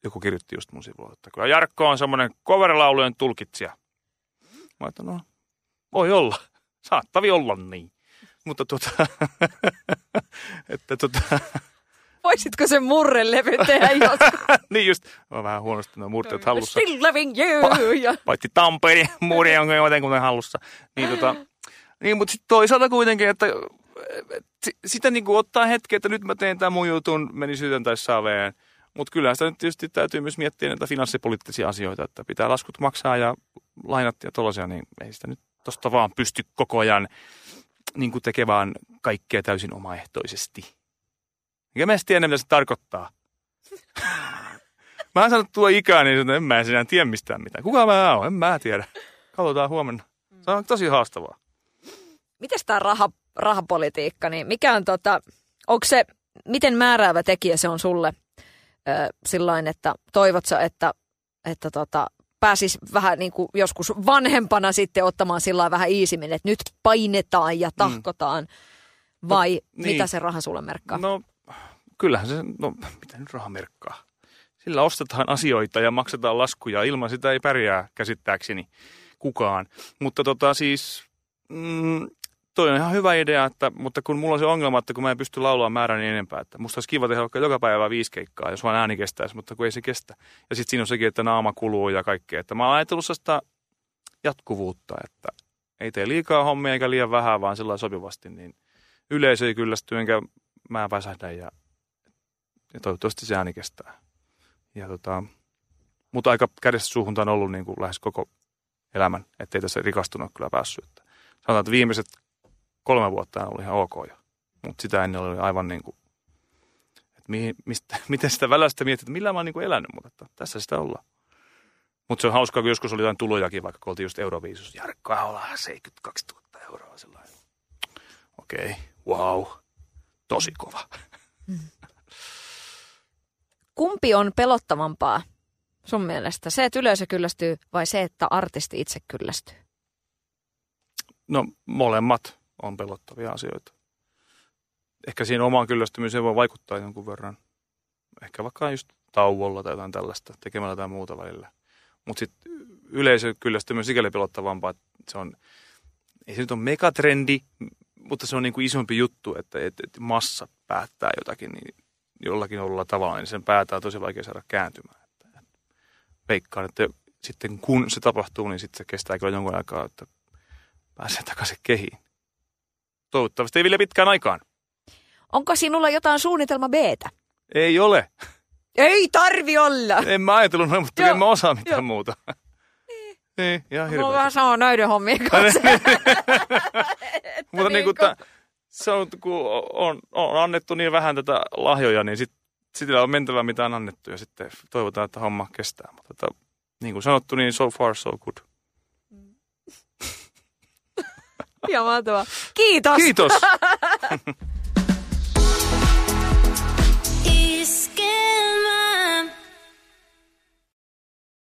Joku kirjoitti just mun sivulla, että kyllä Jarkko on semmoinen coverlaulujen tulkitsija. Mä että no, voi olla. Saattavi olla niin. Mutta tota, että tota... Voisitko se murrelevy tehdä joskus? niin just, on vähän huonosti nuo murteet hallussa. Still loving you. Pa- paitsi Tampereen muuri on jotenkin hallussa. Niin, tota, niin mutta sitten toisaalta kuitenkin, että sitä niin kuin ottaa hetki, että nyt mä teen tämän mun jutun, meni syytän tai saveen. Mutta kyllä sitä nyt tietysti täytyy myös miettiä näitä finanssipoliittisia asioita, että pitää laskut maksaa ja lainat ja tollaisia, niin ei sitä nyt tosta vaan pysty koko ajan niin kuin tekevään kaikkea täysin omaehtoisesti. Enkä mä tiedä, mitä se tarkoittaa. mä oon sanonut tuo ikää, niin en mä enää tiedä mistään mitään. Kuka mä oon? En mä tiedä. Katsotaan huomenna. Se on tosi haastavaa. Mites tämä raha, rahapolitiikka, niin mikä on tota, onko se, miten määräävä tekijä se on sulle sillain, että toivot sä, että, että tota, pääsisi vähän niin kuin joskus vanhempana sitten ottamaan sillä vähän iisimmin, että nyt painetaan ja mm. tahkotaan, mm. vai no, niin. mitä se raha sulle merkkaa? No kyllähän se, no mitä nyt raha merkkaa? Sillä ostetaan asioita ja maksetaan laskuja, ilman sitä ei pärjää käsittääkseni kukaan. Mutta tota siis, mm, toi on ihan hyvä idea, että, mutta kun mulla on se ongelma, että kun mä en pysty laulaa määrän niin enempää, että musta olisi kiva tehdä joka päivä viisi keikkaa, jos vaan ääni kestäisi, mutta kun ei se kestä. Ja sitten siinä on sekin, että naama kuluu ja kaikkea. Että mä oon ajatellut sitä jatkuvuutta, että ei tee liikaa hommia eikä liian vähän, vaan sillä sopivasti, niin yleisö ei kyllästy, enkä mä väsähdä ja, ja toivottavasti se ääni kestää. Ja tota, mutta aika kädessä suuhun on ollut niin kuin lähes koko elämän, ettei tässä rikastunut kyllä päässyt. Sanotaan, että viimeiset kolme vuotta oli ihan ok jo. Mutta sitä ennen oli aivan niin kuin, että mihin, mistä, miten sitä välästä mietit, että millä mä oon niin kuin elänyt, mutta tässä sitä ollaan. Mutta se on hauskaa, kun joskus oli jotain tulojakin, vaikka kun oltiin just Euroviisus. Jarkko ollaan 72 000 euroa sellainen. Okei, okay, wow, tosi kova. Kumpi on pelottavampaa sun mielestä? Se, että yleisö kyllästyy vai se, että artisti itse kyllästyy? No molemmat on pelottavia asioita. Ehkä siinä omaan kyllästymiseen voi vaikuttaa jonkun verran. Ehkä vaikka just tauolla tai jotain tällaista, tekemällä jotain muuta välillä. Mutta sitten yleisö kyllä sitten myös sikäli pelottavampaa, että se on, ei se nyt ole megatrendi, mutta se on niin kuin isompi juttu, että, että, että massa päättää jotakin niin jollakin olla tavalla, niin sen päätää tosi vaikea saada kääntymään. Että, veikkaan, että sitten kun se tapahtuu, niin sitten se kestää kyllä jonkun aikaa, että pääsee takaisin kehiin. Toivottavasti ei vielä pitkään aikaan. Onko sinulla jotain suunnitelma b Ei ole. Ei tarvi olla. En mä ajatellut noin, mutta en mä osaa mitään jo. muuta. Niin. Niin, ihan hirveä. Mulla on vähän sama näiden hommien kanssa. mutta niin kuin ta, se on, kun on, on, annettu niin vähän tätä lahjoja, niin sit, on mentävä mitä on annettu ja sitten toivotaan, että homma kestää. Mutta että, niin kuin sanottu, niin so far so good. Ihan mahtavaa. Kiitos. Kiitos.